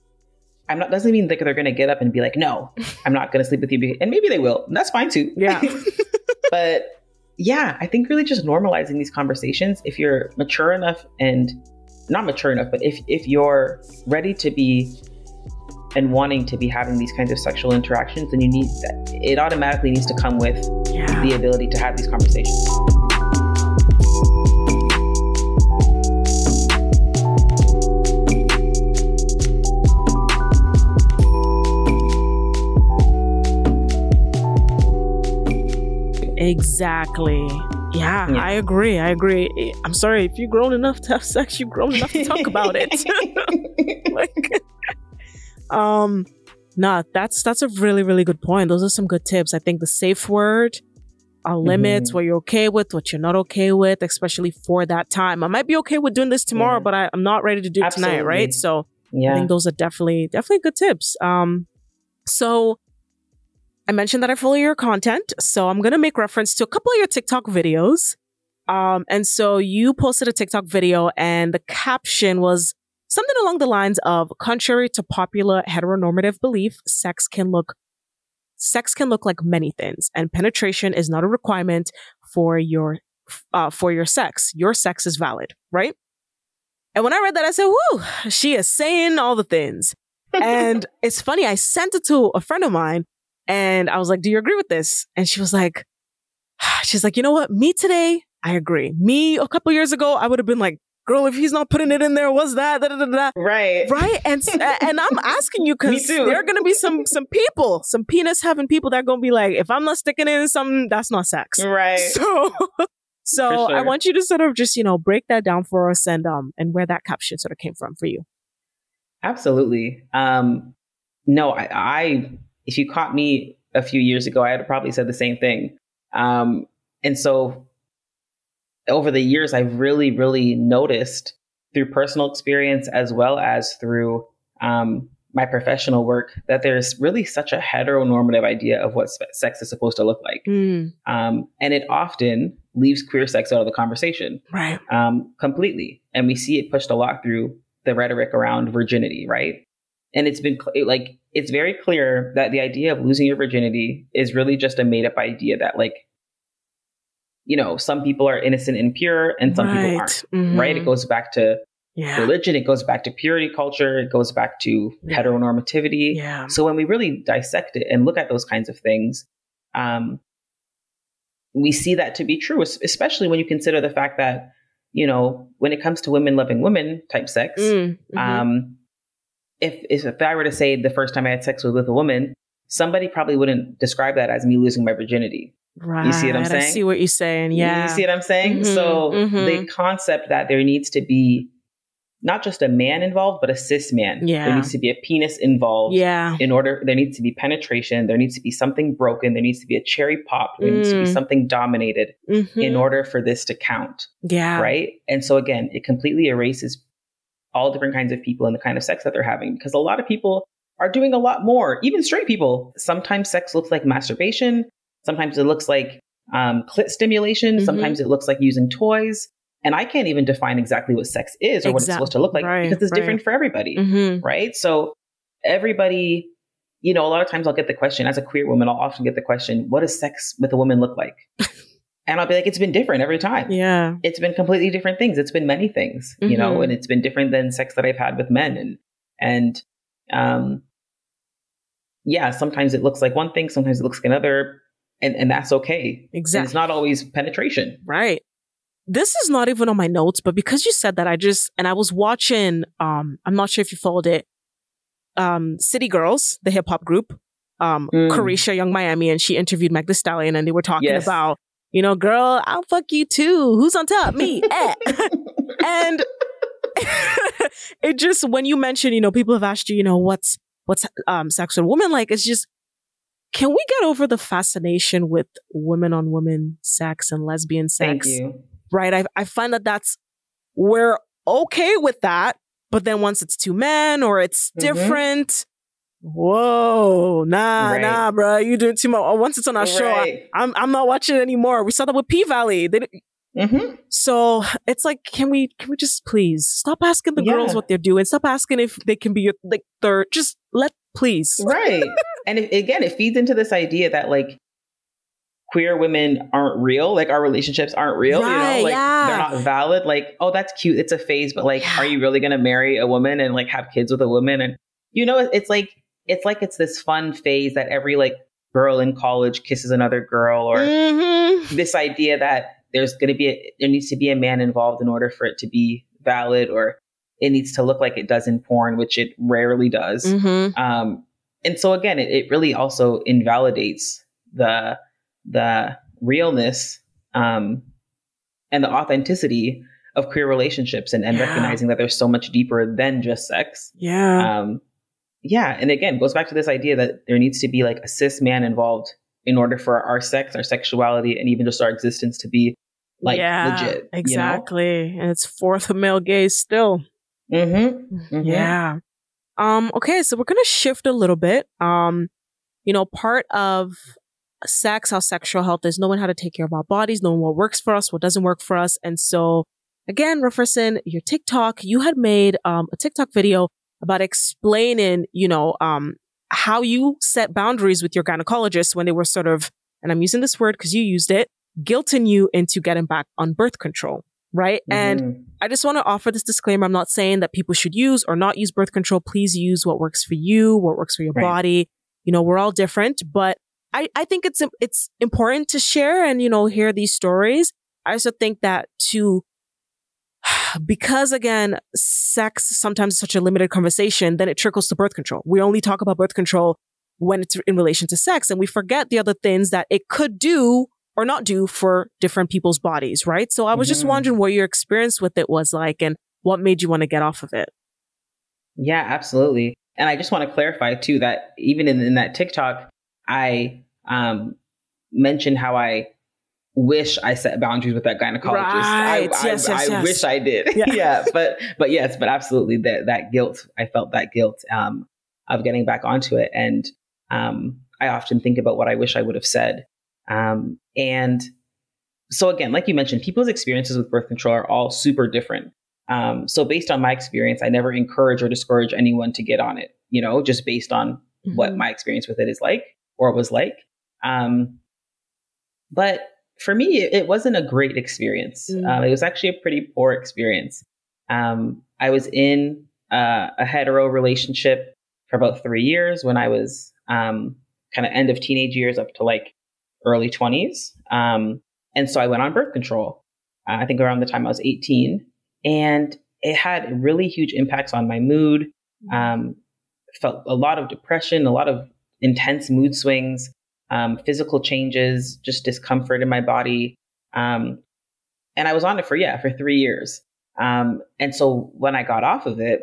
I'm not doesn't mean that they're going to get up and be like, no, I'm not going to sleep with you, and maybe they will. And that's fine too. Yeah. but yeah, I think really just normalizing these conversations. If you're mature enough and not mature enough, but if if you're ready to be and wanting to be having these kinds of sexual interactions, then you need that. It automatically needs to come with yeah. the ability to have these conversations. Exactly. Yeah, Yeah. I agree. I agree. I'm sorry if you've grown enough to have sex, you've grown enough to talk about it. like, um, nah, that's that's a really really good point. Those are some good tips. I think the safe word, uh, limits, Mhm. what you're okay with, what you're not okay with, especially for that time. I might be okay with doing this tomorrow, Yeah. but I, I'm not ready to do it tonight, right? So I think those are definitely definitely good tips. Um, so I mentioned that I follow your content, so I'm gonna make reference to a couple of your TikTok videos. Um, and so you posted a TikTok video, and the caption was something along the lines of contrary to popular heteronormative belief, sex can look sex can look like many things, and penetration is not a requirement for your uh, for your sex. Your sex is valid, right? And when I read that, I said, "Whoo, she is saying all the things." and it's funny, I sent it to a friend of mine, and I was like, "Do you agree with this?" And she was like, "She's like, you know what? Me today, I agree. Me a couple years ago, I would have been like." girl, if he's not putting it in there, what's that? Da, da, da, da. Right. Right. And and I'm asking you because there are gonna be some some people, some penis having people that are gonna be like, if I'm not sticking in something, that's not sex. Right. So so sure. I want you to sort of just, you know, break that down for us and um and where that caption sort of came from for you. Absolutely. Um no, I, I if you caught me a few years ago, I had probably said the same thing. Um and so over the years, I've really, really noticed through personal experience as well as through um, my professional work that there's really such a heteronormative idea of what sex is supposed to look like. Mm. Um, and it often leaves queer sex out of the conversation. Right. Um, completely. And we see it pushed a lot through the rhetoric around virginity, right? And it's been cl- like, it's very clear that the idea of losing your virginity is really just a made up idea that, like, you know, some people are innocent and pure and some right. people aren't, mm-hmm. right? It goes back to yeah. religion, it goes back to purity culture, it goes back to Yeah. heteronormativity. Yeah. So when we really dissect it and look at those kinds of things, um, we see that to be true, especially when you consider the fact that, you know, when it comes to women loving women type sex, Mm, mhm. um, if, if if I were to say the first time I had sex with, with a woman, somebody probably wouldn't describe that as me losing my virginity. right. You see what I'm saying? I see what you're saying. Yeah. You see what I'm saying? Mhm, So mhm. the concept that there needs to be not just a man involved, but a cis man. Yeah. There needs to be a penis involved. yeah. In order, there needs to be penetration. There needs to be something broken. There needs to be a cherry pop. There needs to be Mm. something dominated Mhm. in order for this to count. yeah. Right. And so again, it completely erases all different kinds of people and the kind of sex that they're having because a lot of people are doing a lot more, even straight people. Sometimes sex looks like masturbation. Sometimes it looks like um, clit stimulation. Mhm. Sometimes it looks like using toys. And I can't even define exactly what sex is or what it's supposed to look like right, because it's right. different for everybody. hmm Right. So everybody, you know, a lot of times I'll get the question as a queer woman, I'll often get the question, what does sex with a woman look like? and I'll be like, it's been different every time Yeah. it's been completely different things. It's been many things, you know, Mhm. and it's been different than sex that I've had with men. And, and, um, yeah, sometimes it looks like one thing, sometimes it looks like another, and, and that's okay. And Exactly. it's not always penetration. Right. This is not even on my notes, but because you said that, I just and I was watching. Um, I'm not sure if you followed it. Um, City Girls, the hip hop group. Um, Mm. Caresha Yung Miami, and she interviewed Meg Thee Stallion, and they were talking Yes. about, you know, girl, I'll fuck you too. Who's on top? Me. Eh. and it just when you mention, you know, people have asked you, you know, what's what's um sex with a woman like? It's just can we get over the fascination with women on women sex and lesbian Thank sex? you. Right? I I find that that's we're okay with that, but then once it's two men or it's Mhm. different, whoa, nah, Right. nah, bro, you doing too much. Once it's on our show, I, Right. I'm I'm not watching it anymore. We saw that with P Valley. They, hmm so it's like, can we can we just please stop asking the Yeah. girls what they're doing? Stop asking if they can be your like third. Just let please. Right. and it, again, it feeds into this idea that like queer women aren't real, like our relationships aren't real, you know, like yeah. they're not valid. Like, oh, that's cute. It's a phase, but like, Yeah. are you really going to marry a woman and like have kids with a woman? And you know, it's like, it's like it's this fun phase that every like girl in college kisses another girl or Mhm. this idea that there's going to be a, there needs to be a man involved in order for it to be valid or it needs to look like it does in porn, which it rarely does. Mhm. Um, and so again, it, it really also invalidates the the realness um, and the authenticity of queer relationships and, and Yeah. recognizing that they're so much deeper than just sex. Yeah. Um, yeah, and again, goes back to this idea that there needs to be like a cis man involved in order for our sex, our sexuality, and even just our existence to be like yeah, legit. Exactly. And it's fourth male gaze still. You know? mm-hmm. Mhm. Yeah. Um, okay, so we're gonna shift a little bit. Um, you know, part of sex, how sexual health is knowing how to take care of our bodies, knowing what works for us, what doesn't work for us. And so again, referencing your TikTok, you had made um a TikTok video about explaining, you know, um how you set boundaries with your gynecologist when they were sort of, and I'm using this word because you used it, guilting you into getting back on birth control. Right. And Mhm. I just want to offer this disclaimer. I'm not saying that people should use or not use birth control. Please use what works for you, what works for your Right. body. You know, we're all different, but I, I think it's, it's important to share and, you know, hear these stories. I also think that to because again, sex sometimes is such a limited conversation, then it trickles to birth control. We only talk about birth control when it's in relation to sex and we forget the other things that it could do or not do for different people's bodies, right? So I was mm-hmm. just wondering what your experience with it was like and what made you want to get off of it. Yeah, absolutely. And I just want to clarify too that even in, in that TikTok, I um, mentioned how I wish I set boundaries with that gynecologist. Right. I, yes, I, yes, I yes. wish I did. Yeah. yeah. But but yes, but absolutely that that guilt. I felt that guilt um, of getting back onto it, and um, I often think about what I wish I would have said. Um, and so again, like you mentioned, people's experiences with birth control are all super different. Um, so based on my experience, I never encourage or discourage anyone to get on it. You know, just based on mm-hmm. what my experience with it is like or was like. Um, but for me, it, wasn't a great experience. Mm-hmm. Um, it was actually a pretty poor experience. Um, I was in uh, a hetero relationship for about three years when I was um, kind of end of teenage years up to like early 20s. Um, and so I went on birth control, uh, I think around the time I was 18. And it had really huge impacts on my mood. Um, felt a lot of depression, a lot of intense mood swings, um, physical changes, just discomfort in my body. Um, and I was on it for, yeah, for three years. Um, and so when I got off of it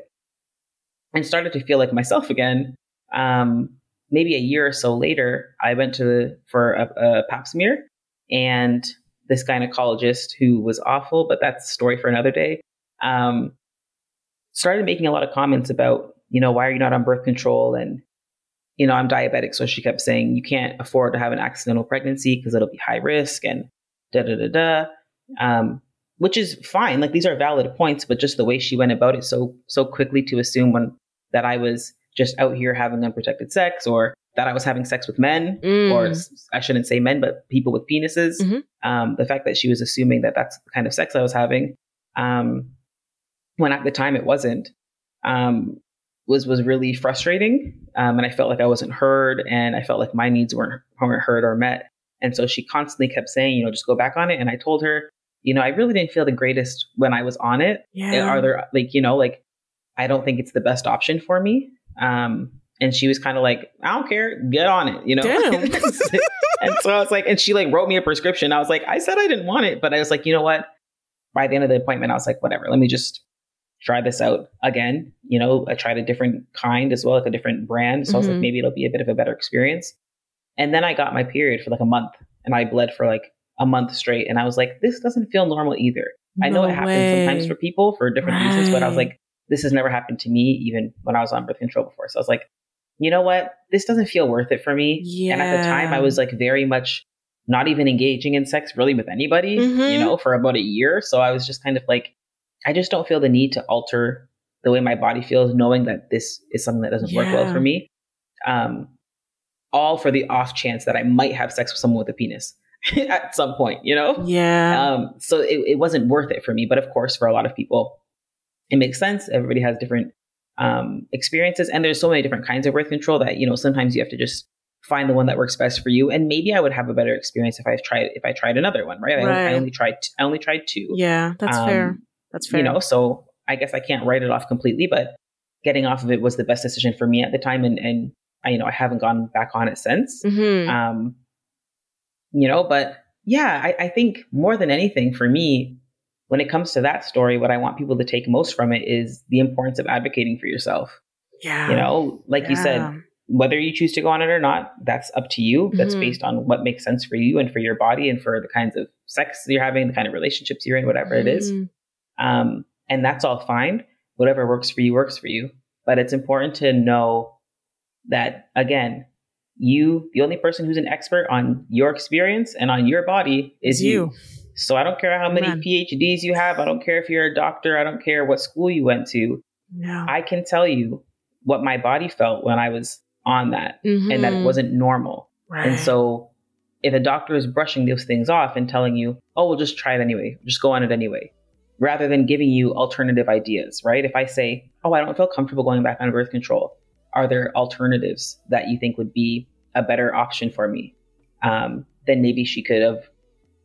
and started to feel like myself again, um, maybe a year or so later, I went to for a, a pap smear, and this gynecologist who was awful, but that's a story for another day. Um, started making a lot of comments about, you know, why are you not on birth control? And, you know, I'm diabetic. So she kept saying, you can't afford to have an accidental pregnancy because it'll be high risk and da da da da. Um, which is fine. Like these are valid points, but just the way she went about it so so quickly to assume when that I was just out here having unprotected sex or that I was having sex with men, mm. or I shouldn't say men, but people with penises. Mm-hmm. Um, the fact that she was assuming that that's the kind of sex I was having, um, when at the time it wasn't, um, was was really frustrating. Um, and I felt like I wasn't heard, and I felt like my needs weren't weren't heard or met. And so she constantly kept saying, you know, just go back on it. And I told her, you know, I really didn't feel the greatest when I was on it. Yeah. Are there like, you know, like I don't think it's the best option for me. Um, and she was kind of like, I don't care, get on it, you know? and so I was like, and she like wrote me a prescription. I was like, I said I didn't want it, but I was like, you know what? By the end of the appointment, I was like, whatever, let me just try this out again. You know, I tried a different kind as well, like a different brand. So mm-hmm. I was like, mm-hmm. maybe it'll be a bit of a better experience. And then I got my period for like a month and I bled for like a month straight. And I was like, this doesn't feel normal either. No I know it happens sometimes for people for different right. reasons, but I was like, this has never happened to me, even when I was on birth control before. So I was like, you know what? This doesn't feel worth it for me. Yeah. And at the time, I was like very much not even engaging in sex really with anybody, mm-hmm. you know, for about a year. So I was just kind of like, I just don't feel the need to alter the way my body feels, knowing that this is something that doesn't yeah. work well for me. Um, all for the off chance that I might have sex with someone with a penis at some point, you know? Yeah. Um, so it, it wasn't worth it for me. But of course, for a lot of people, it makes sense. Everybody has different um, experiences, and there's so many different kinds of birth control that you know sometimes you have to just find the one that works best for you. And maybe I would have a better experience if I tried if I tried another one, right? right. I, I, only tried I only tried two. Yeah, that's um, fair. That's fair. You know, so I guess I can't write it off completely, but getting off of it was the best decision for me at the time, and and I, you know I haven't gone back on it since. Mm-hmm. Um, you know, but yeah, I, I think more than anything for me, when it comes to that story, what I want people to take most from it is the importance of advocating for yourself. Yeah. You know, like yeah. you said, whether you choose to go on it or not, that's up to you. That's mm-hmm. based on what makes sense for you and for your body and for the kinds of sex you're having, the kind of relationships you're in, whatever mm-hmm. it is. Um, and that's all fine. Whatever works for you works for you. But it's important to know that, again, you, the only person who's an expert on your experience and on your body is you. you. So I don't care how many PhDs you have. I don't care if you're a doctor. I don't care what school you went to. No. I can tell you what my body felt when I was on that mm-hmm. and that it mm-hmm. wasn't normal. Right. And so if a doctor is brushing those things off and telling you, oh, we'll just try it anyway, just go on it anyway, rather than giving you alternative ideas, right? If I say, oh, I don't feel comfortable going back on birth control, are there alternatives that you think would be a better option for me? Um, then maybe she could have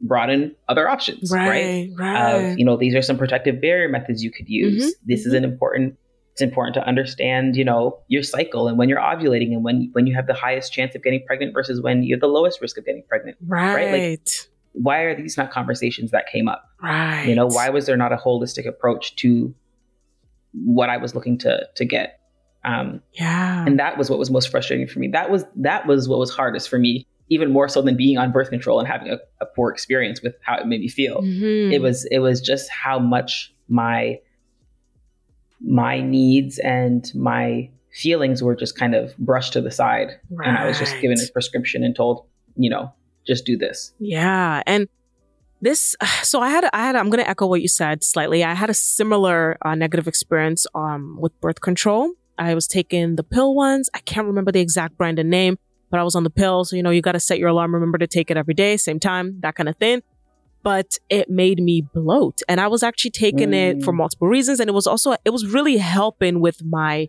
brought in other options, right? Right, right. Of, you know, these are some protective barrier methods you could use. Mhm, This is an important it's important to understand, you know, your cycle and when you're ovulating and when when you have the highest chance of getting pregnant versus when you have the lowest risk of getting pregnant. Right. right. Like, Why are these not conversations that came up? right. You know, why was there not a holistic approach to what I was looking to to get? Um, Yeah. and that was what was most frustrating for me. That was that was what was hardest for me, even more so than being on birth control and having a, a poor experience with how it made me feel. Mhm. It was it was just how much my my needs and my feelings were just kind of brushed to the side, and I was just given a prescription and told, you know, just do this. Yeah, and this. So I had. I had. I'm going to echo what you said slightly. I had a similar uh, negative experience um with birth control. I was taking the pill ones. I can't remember the exact brand and name, but I was on the pill. So you know, you got to set your alarm. Remember to take it every day, same time, that kind of thing. But it made me bloat, and I was actually taking it for Mm. multiple reasons, and it was also it was really helping with my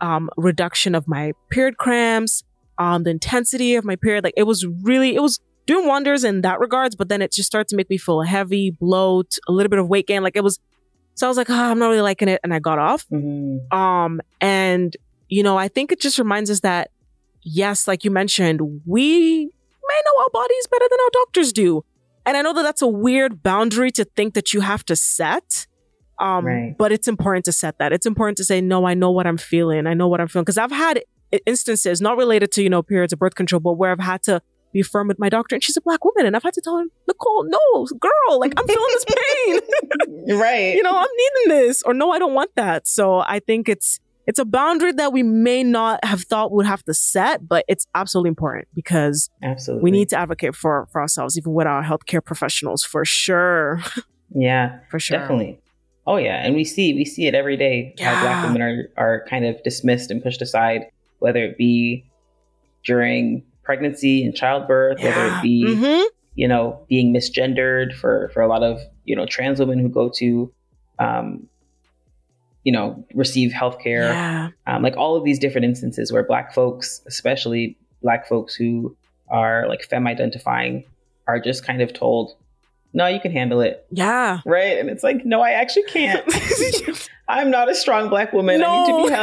um reduction of my period cramps, um the intensity of my period. Like it was really it was doing wonders in that regards, but then it just started to make me feel heavy, bloat, a little bit of weight gain. Like it was, so I was like, oh, I'm not really liking it. And I got off. Mhm. Um, and you know, I think it just reminds us that yes, like you mentioned, we may know our bodies better than our doctors do. And I know that that's a weird boundary to think that you have to set. Um, Right. but it's important to set that. It's important to say, no, I know what I'm feeling. I know what I'm feeling. Cause I've had instances not related to, you know, periods of birth control, but where I've had to be firm with my doctor and she's a black woman. And I've had to tell her, Nicole, no, girl, like I'm feeling this pain. right. you know, I'm needing this or no, I don't want that. So I think it's, it's a boundary that we may not have thought would have to set, but it's absolutely important because Absolutely. we need to advocate for, for ourselves, even with our healthcare professionals for sure. Yeah. For sure. Definitely. Oh yeah, and we see we see it every day how black women are are kind of dismissed and pushed aside, whether it be during pregnancy and childbirth, whether it be Mhm. you know being misgendered for for a lot of you know trans women who go to um, you know receive healthcare, Yeah. um, like all of these different instances where black folks, especially black folks who are like femme identifying, are just kind of told, no, you can handle it Yeah. right? And it's like, no, I actually can't. I'm not a strong black woman. I need to be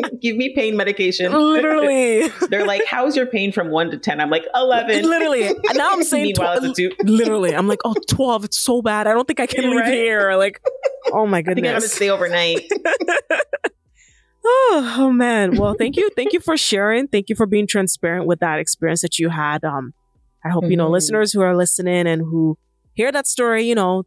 held. Give me pain medication. Literally. They're like, how's your pain from one to 10? I'm like, 11. Literally. And now I'm saying Meanwhile, 12. two. Literally. I'm like, oh, 12. It's so bad. I don't think I can leave Right? here. Like, oh my I think I'm going to goodness. stay overnight. Oh, oh man. Well, thank you. Thank you for sharing. Thank you for being transparent with that experience that you had. Um, I hope, you know, Mhm. listeners who are listening and who hear that story, you know,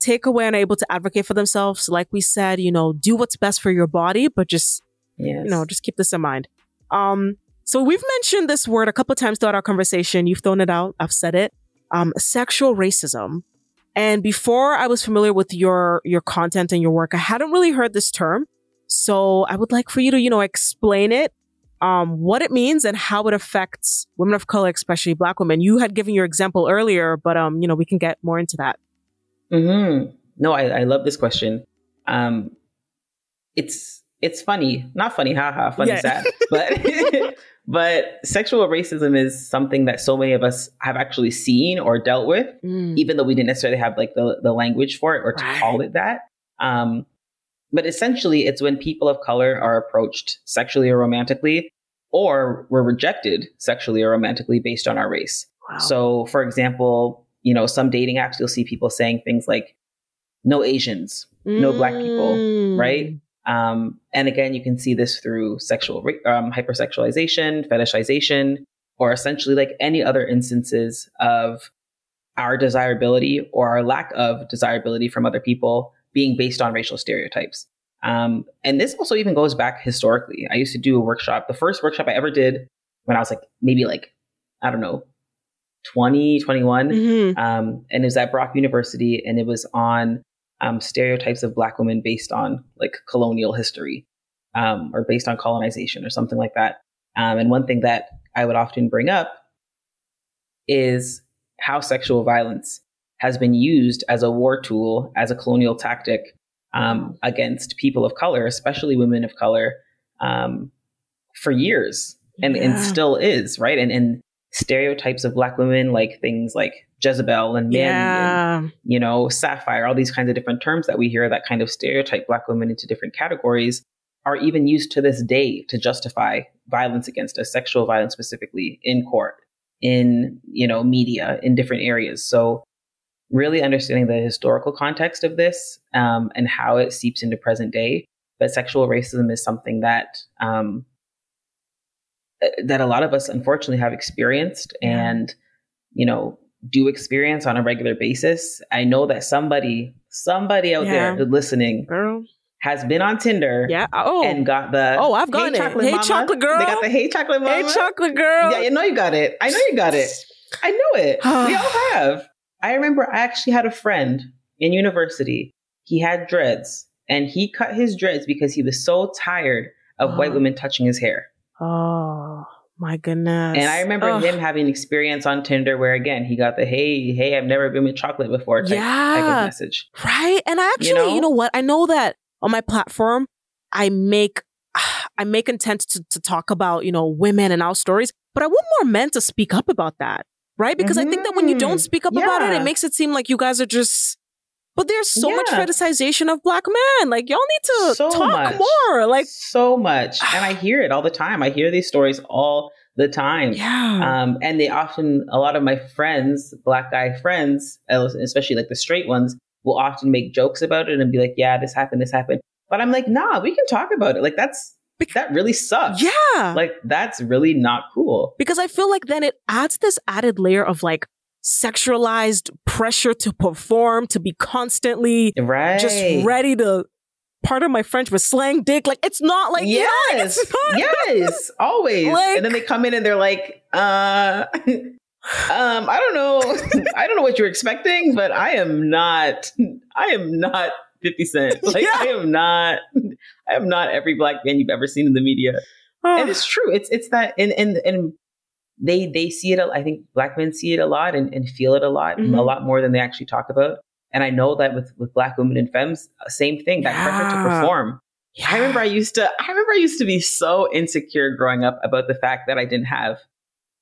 take away and are able to advocate for themselves. Like we said, you know, do what's best for your body, but just Yes. you know, just keep this in mind. Um, so we've mentioned this word a couple of times throughout our conversation. You've thrown it out. I've said it. Um, sexual racism. And before I was familiar with your your content and your work, I hadn't really heard this term. So I would like for you to, you know, explain it, um, what it means and how it affects women of color, especially Black women. You had given your example earlier, but um, you know, we can get more into that. hmm No, I, I love this question. Um, it's it's funny, not funny, haha, funny, Yeah. sad, but but sexual racism is something that so many of us have actually seen or dealt with, Mm. even though we didn't necessarily have like the the language for it or to Right. call it that. Um, but essentially, it's when people of color are approached sexually or romantically, or were rejected sexually or romantically based on our race. Wow. So, for example, you know, some dating apps, you'll see people saying things like, no Asians, no black people, Mm. right? Um, and again, you can see this through sexual um, hypersexualization, fetishization, or essentially like any other instances of our desirability or our lack of desirability from other people being based on racial stereotypes. Um, and this also even goes back historically. I used to do a workshop. The first workshop I ever did when I was like maybe like, I don't know, 20, 21. Mhm. Um, and it was at Brock University and it was on um, stereotypes of Black women based on like colonial history um, or based on colonization or something like that. Um, and one thing that I would often bring up is how sexual violence has been used as a war tool, as a colonial tactic um, against people of color, especially women of color, um, for years, and, and still is right. And and stereotypes of black women, like things like Jezebel and Mammy, Yeah. and, you know, Sapphire, all these kinds of different terms that we hear that kind of stereotype black women into different categories are even used to this day to justify violence against us, sexual violence specifically in court, in, you know, media, in different areas. So really understanding the historical context of this um, and how it seeps into present day. But sexual racism is something that um, uh, that a lot of us unfortunately have experienced and you know do experience on a regular basis. I know that somebody somebody out Yeah. there listening Girl. has been on Tinder Yeah. Oh. and got the Oh, I've gotten it. chocolate Hey, mama. chocolate girl. They got the hey chocolate mama. hey, chocolate girl. Yeah, you know you got it. I know you got it. I know it. we all have. I remember I actually had a friend in university. He had dreads and he cut his dreads because he was so tired of white Oh. women touching his hair. Oh my goodness. And I remember Ugh. him having an experience on Tinder where again he got the hey, hey, I've never been with chocolate before type, type Yeah. of message. Right. And I actually, you know? know? what? I know that on my platform, I make I make intent to, to talk about, you know, women and our stories, but I want more men to speak up about that. Right? Because I think that when you don't Mhm. speak up about it, it makes it seem like you guys are just but there's so much fetishization of black men. Like y'all need to So talk much. more. Like so much. And I hear it all the time. I hear these stories all the time. yeah. Um, and they often, a lot of my friends, black guy friends, especially like the straight ones, will often make jokes about it and be like, yeah, this happened, this happened. But I'm like, nah, we can talk about it. Like, that's, that really sucks. yeah. Like, that's really not cool. because I feel like then it adds this added layer of like sexualized pressure to perform, to be constantly Right. just ready to part of my French, but slang dick. Like it's not like you know, like, yes. not yes. Always. Like- and then they come in and they're like, uh, um, I don't know. I don't know what you're expecting, but I am not, I am not 50 Cent. Like, Yeah. I am not, I am not every black man you've ever seen in the media. Oh, and it's true. It's it's that and and and they they see it. I think black men see it a lot and, and feel it a lot, Mhm. a lot more than they actually talk about. And I know that with with black women and femmes, uh, same thing. That pressure to perform. yeah. I remember I used to. I remember I used to be so insecure growing up about the fact that I didn't have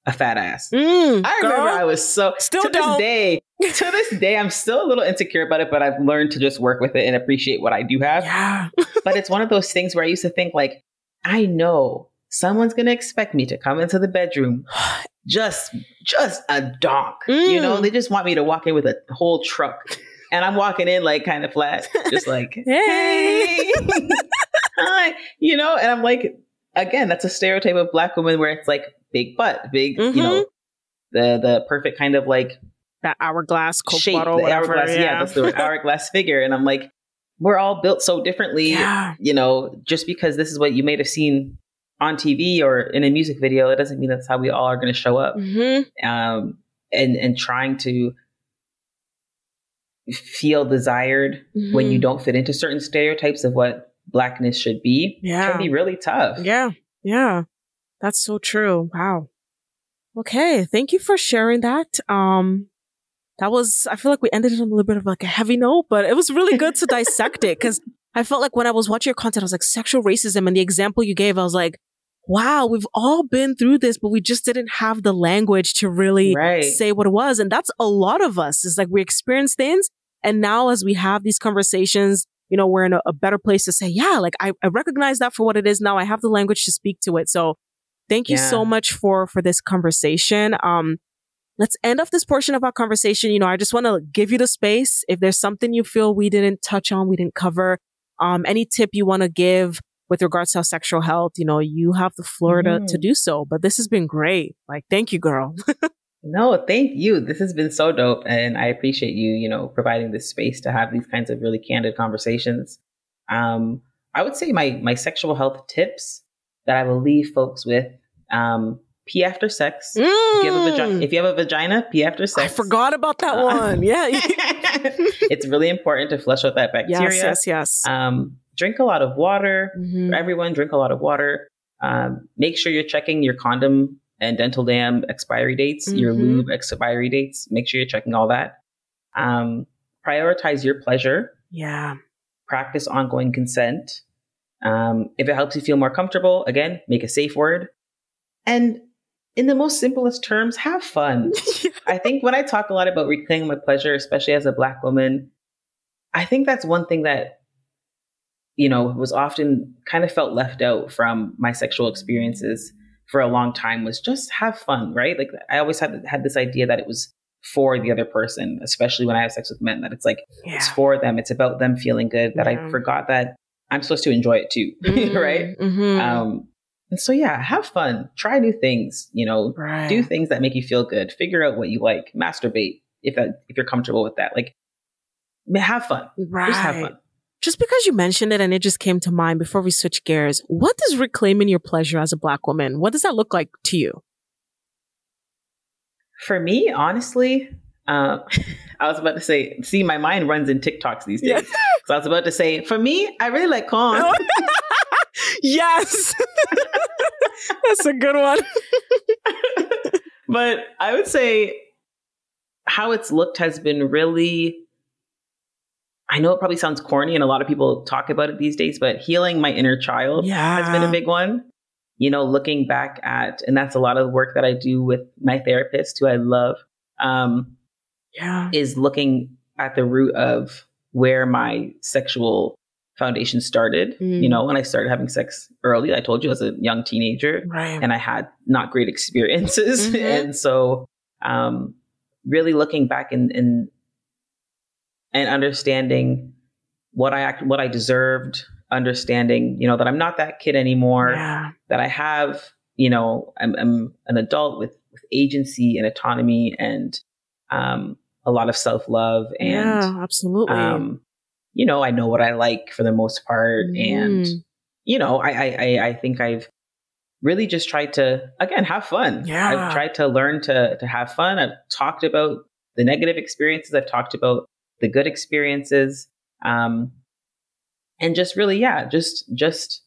a fat ass. Mm, I remember girl. I was so Still to don't. this day. To this day, I'm still a little insecure about it, but I've learned to just work with it and appreciate what I do have yeah. but it's one of those things where I used to think like, I know someone's gonna expect me to come into the bedroom just just a donk. You know, Mm. they just want me to walk in with a whole truck. And I'm walking in like kind of flat, just like, Hey. hey, hi, you know, and I'm like, again, that's a stereotype of black women where it's like big butt, big, Mhm. you know, the the perfect kind of like That hourglass Coke shape, bottle, whatever. hourglass, yeah. yeah. that's the word, hourglass figure. And I'm like, we're all built so differently yeah. you know, just because this is what you may have seen on TV or in a music video, it doesn't mean that's how we all are going to show up. hmm Um, and and trying to feel desired when you don't fit into certain stereotypes of what blackness should be Yeah. can be really tough. Yeah. Yeah. That's so true. Wow. Okay. Thank you for sharing that. Um, that was, I feel like we ended it on a little bit of like a heavy note, but it was really good to dissect it because I felt like when I was watching your content, I was like, sexual racism and the example you gave, I was like, wow, we've all been through this, but we just didn't have the language to really Right. say what it was. And that's a lot of us. It's like we experience things. And now as we have these conversations, you know, we're in a, a better place to say, yeah, like I, I recognize that for what it is now. I have the language to speak to it. So thank you Yeah. so much for, for this conversation. Um, let's end off this portion of our conversation. You know, I just want to give you the space. If there's something you feel we didn't touch on, we didn't cover, um, any tip you want to give with regards to sexual health, you know, you have the floor to, to Mhm. do so. But this has been great. Like, thank you, girl. No, thank you. This has been so dope. And I appreciate you, you know, providing this space to have these kinds of really candid conversations. Um, I would say my my sexual health tips that I will leave folks with. Um, pee after sex. If, you have a vagi- Mm. if you have a vagina, pee after sex. I forgot about that Uh, one. Yeah. it's really important to flush out that yes, bacteria. yes, yes. Um, drink a lot of water. Mhm. For everyone, drink a lot of water. Um, make sure you're checking your condom and dental dam expiry dates, your Mhm. lube expiry dates. Make sure you're checking all that. Um, prioritize your pleasure. Yeah. Practice ongoing consent. Um, if it helps you feel more comfortable, again, make a safe word. And in the most simplest terms, have fun. I think when I talk a lot about reclaiming my pleasure, especially as a black woman, I think that's one thing that, you know, was often kind of felt left out from my sexual experiences for a long time was just have fun, right? Like I always had had this idea that it was for the other person, especially when I have sex with men, that it's like yeah. it's for them, it's about them feeling good. That yeah. I forgot that I'm supposed to enjoy it too, mm-hmm. right? Mm-hmm. Um, and so yeah, have fun, try new things, you know, right. do things that make you feel good, figure out what you like, masturbate if that if you're comfortable with that. Like have fun. Right. Just have fun. Just because you mentioned it and it just came to mind before we switch gears, what does reclaiming your pleasure as a black woman, what does that look like to you? For me, honestly, uh, I was about to say, see, my mind runs in TikToks these days. Yeah. so I was about to say, for me, I really like corn. yes. That's a good one. but I would say how it's looked has been really I know it probably sounds corny and a lot of people talk about it these days, but healing my inner child yeah. has been a big one. You know, looking back at, and that's a lot of the work that I do with my therapist, who I love, um, yeah. is looking at the root of where my sexual foundation started. Mm. You know, when I started having sex early, I told you as a young teenager, right. and I had not great experiences. Mm-hmm. and so, um, really looking back and, and and understanding what I act, what I deserved, understanding, you know, that I'm not that kid anymore, yeah. that I have, you know, I'm, I'm, an adult with, with agency and autonomy and um, a lot of self love and yeah, absolutely. Um, you know, I know what I like for the most part, mm. and you know, I, I I think I've really just tried to again have fun. Yeah, I've tried to learn to to have fun. I've talked about the negative experiences. I've talked about the good experiences, um, and just really, yeah, just just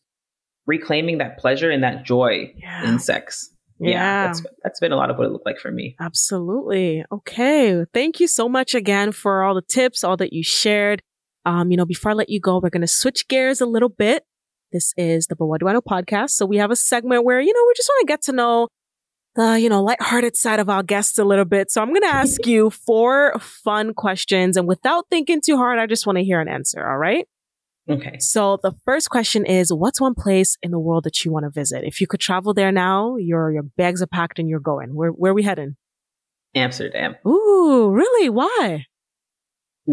reclaiming that pleasure and that joy yeah. in sex. Yeah, yeah, that's that's been a lot of what it looked like for me. Absolutely. Okay. Thank you so much again for all the tips, all that you shared. Um, you know, before I let you go, we're gonna switch gears a little bit. This is the But What Do I Know podcast. So we have a segment where, you know, we just want to get to know the, you know, lighthearted side of our guests a little bit. So I'm going to ask you four fun questions. And without thinking too hard, I just want to hear an answer. All right. Okay. So the first question is, what's one place in the world that you want to visit? If you could travel there now, your, your bags are packed and you're going. Where, where are we heading? Amsterdam. Ooh, really? Why?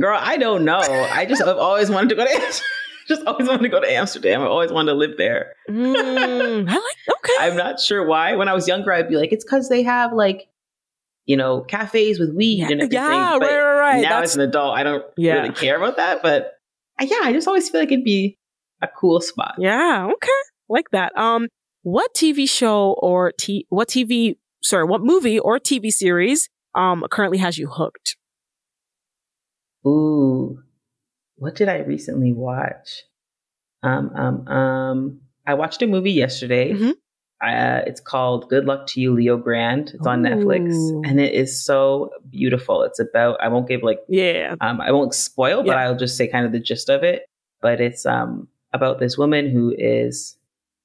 Girl, I don't know. I just have always wanted to go to Amsterdam just always wanted to go to Amsterdam. I always wanted to live there. mm, I like okay. I'm not sure why. When I was younger, I'd be like, it's because they have like, you know, cafes with weed yeah, and everything. Yeah, but right, right, right. Now That's, as an adult, I don't yeah. really care about that. But uh, yeah, I just always feel like it'd be a cool spot. Yeah, okay, like that. Um, what TV show or t what TV sorry, what movie or TV series um currently has you hooked? Ooh, what did I recently watch? Um, um, um, I watched a movie yesterday. Mm-hmm. Uh, it's called Good Luck to You, Leo Grande. It's on Netflix, and it is so beautiful. It's about I won't give like yeah, um, I won't spoil, but yeah. I'll just say kind of the gist of it. But it's um about this woman who is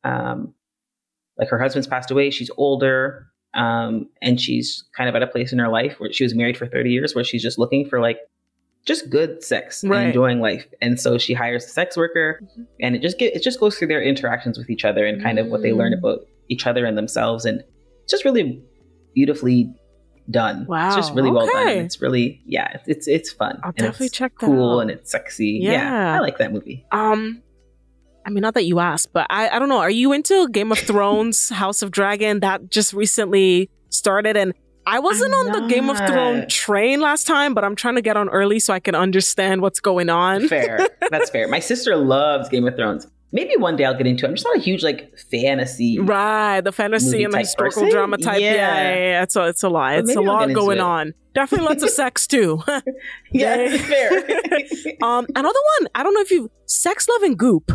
um like her husband's passed away. She's older, um, and she's kind of at a place in her life where she was married for thirty years, where she's just looking for like just good sex right. and enjoying life. And so she hires a sex worker mm-hmm. and it just get it just goes through their interactions with each other and kind of what they learn mm. about each other and themselves and it's just really beautifully done. Wow. It's just really okay. well done. It's really yeah, it's it's fun. I'll definitely check that cool out. and it's sexy. Yeah. yeah. I like that movie. Um I mean, not that you asked, but I, I don't know. Are you into Game of Thrones, House of Dragon? That just recently started, and I wasn't I'm on not. the Game of Thrones train last time, but I'm trying to get on early so I can understand what's going on. fair. That's fair. My sister loves Game of Thrones. Maybe one day I'll get into it. I'm just not a huge like fantasy. Right. The fantasy and the historical person? drama type. Yeah. Yeah, yeah, yeah. It's a, it's a lot. It's a lot going on. Definitely lots of sex too. yeah, fair. um, another one. I don't know if you sex, love, and goop.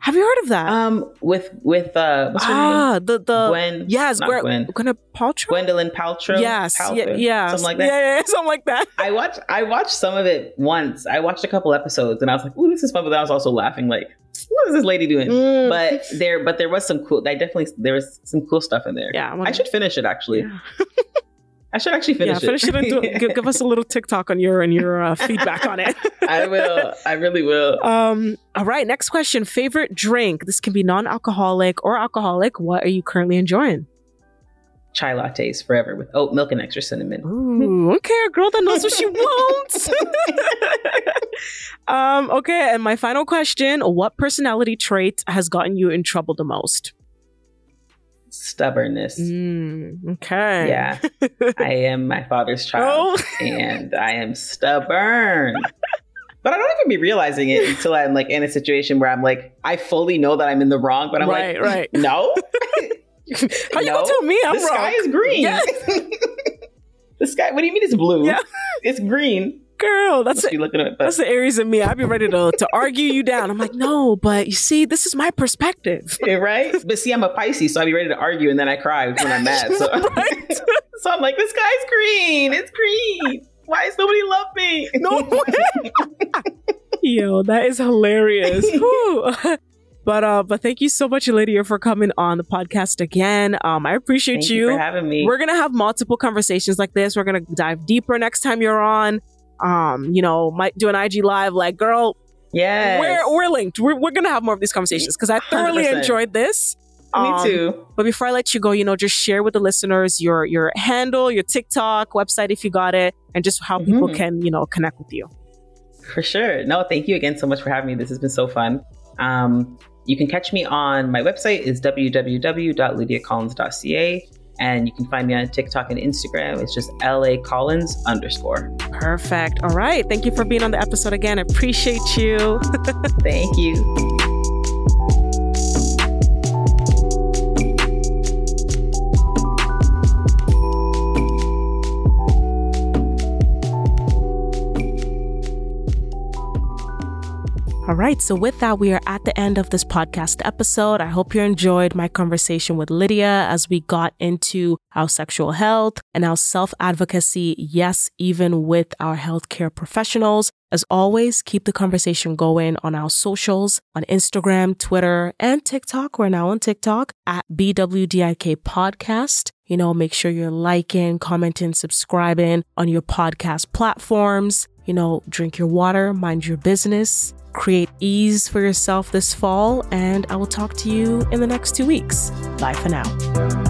Have you heard of that? Um, with with uh, ah, name? the the Gwen. Yes, Gwen. Gwen. Gwyneth Paltrow. Gwendolyn Paltrow. Yes, Paltrow, yeah, yeah, something like that. Yeah, yeah, something like that. I watched I watched some of it once. I watched a couple episodes and I was like, "Ooh, this is fun," but I was also laughing like, what is this lady doing? Mm. But there, but there was some cool. I definitely there was some cool stuff in there. Yeah, I should finish it actually. Yeah. I should actually finish yeah, finish it. it and do, give, give, us a little TikTok on your and your uh, feedback on it. I will. I really will. Um. All right. Next question. Favorite drink. This can be non-alcoholic or alcoholic. What are you currently enjoying? chai lattes forever with oat milk and extra cinnamon. Ooh, okay, a girl that knows what she wants. um, okay, and my final question: What personality trait has gotten you in trouble the most? Stubbornness. Mm, okay. Yeah, I am my father's child, oh. and I am stubborn. But I don't even be realizing it until I'm like in a situation where I'm like, I fully know that I'm in the wrong, but I'm right, like, right. no, How you gonna tell me I'm the wrong? sky is green. Yeah. the sky. What do you mean it's blue? Yeah. it's green. Girl, that's looking at, that's the Aries in me. I'd be ready to to argue you down. I'm like, no, but you see, this is my perspective. Yeah, right? But see, I'm a Pisces, so I'd be ready to argue, and then I cry when I'm mad. So, right? so I'm like, this guy's green. It's green. Why does nobody love me? No Yo, that is hilarious. But uh, but thank you so much, Lydia, for coming on the podcast again. Um, I appreciate you. you for having me. We're gonna have multiple conversations like this. We're gonna dive deeper next time you're on. Um, you know, might do an IG live. Like, girl, yeah, we're we're linked. We're we're gonna have more of these conversations because I thoroughly 100%. enjoyed this. Um, Me too. But before I let you go, you know, just share with the listeners your your handle, your TikTok website if you got it, and just how mm-hmm. people can you know connect with you. For sure. No, thank you again so much for having me. This has been so fun. Um, you can catch me on my website is www.lydiacollins.ca and you can find me on TikTok and Instagram. It's just LA Collins underscore. Perfect. All right. Thank you for being on the episode again. I appreciate you. Thank you. Right, so with that, we are at the end of this podcast episode. I hope you enjoyed my conversation with Lydia as we got into our sexual health and our self advocacy. Yes, even with our healthcare professionals. As always, keep the conversation going on our socials on Instagram, Twitter, and TikTok. We're now on TikTok at BWDIK Podcast. You know, make sure you're liking, commenting, subscribing on your podcast platforms. You know, drink your water, mind your business create ease for yourself this fall, and I will talk to you in the next two weeks. Bye for now.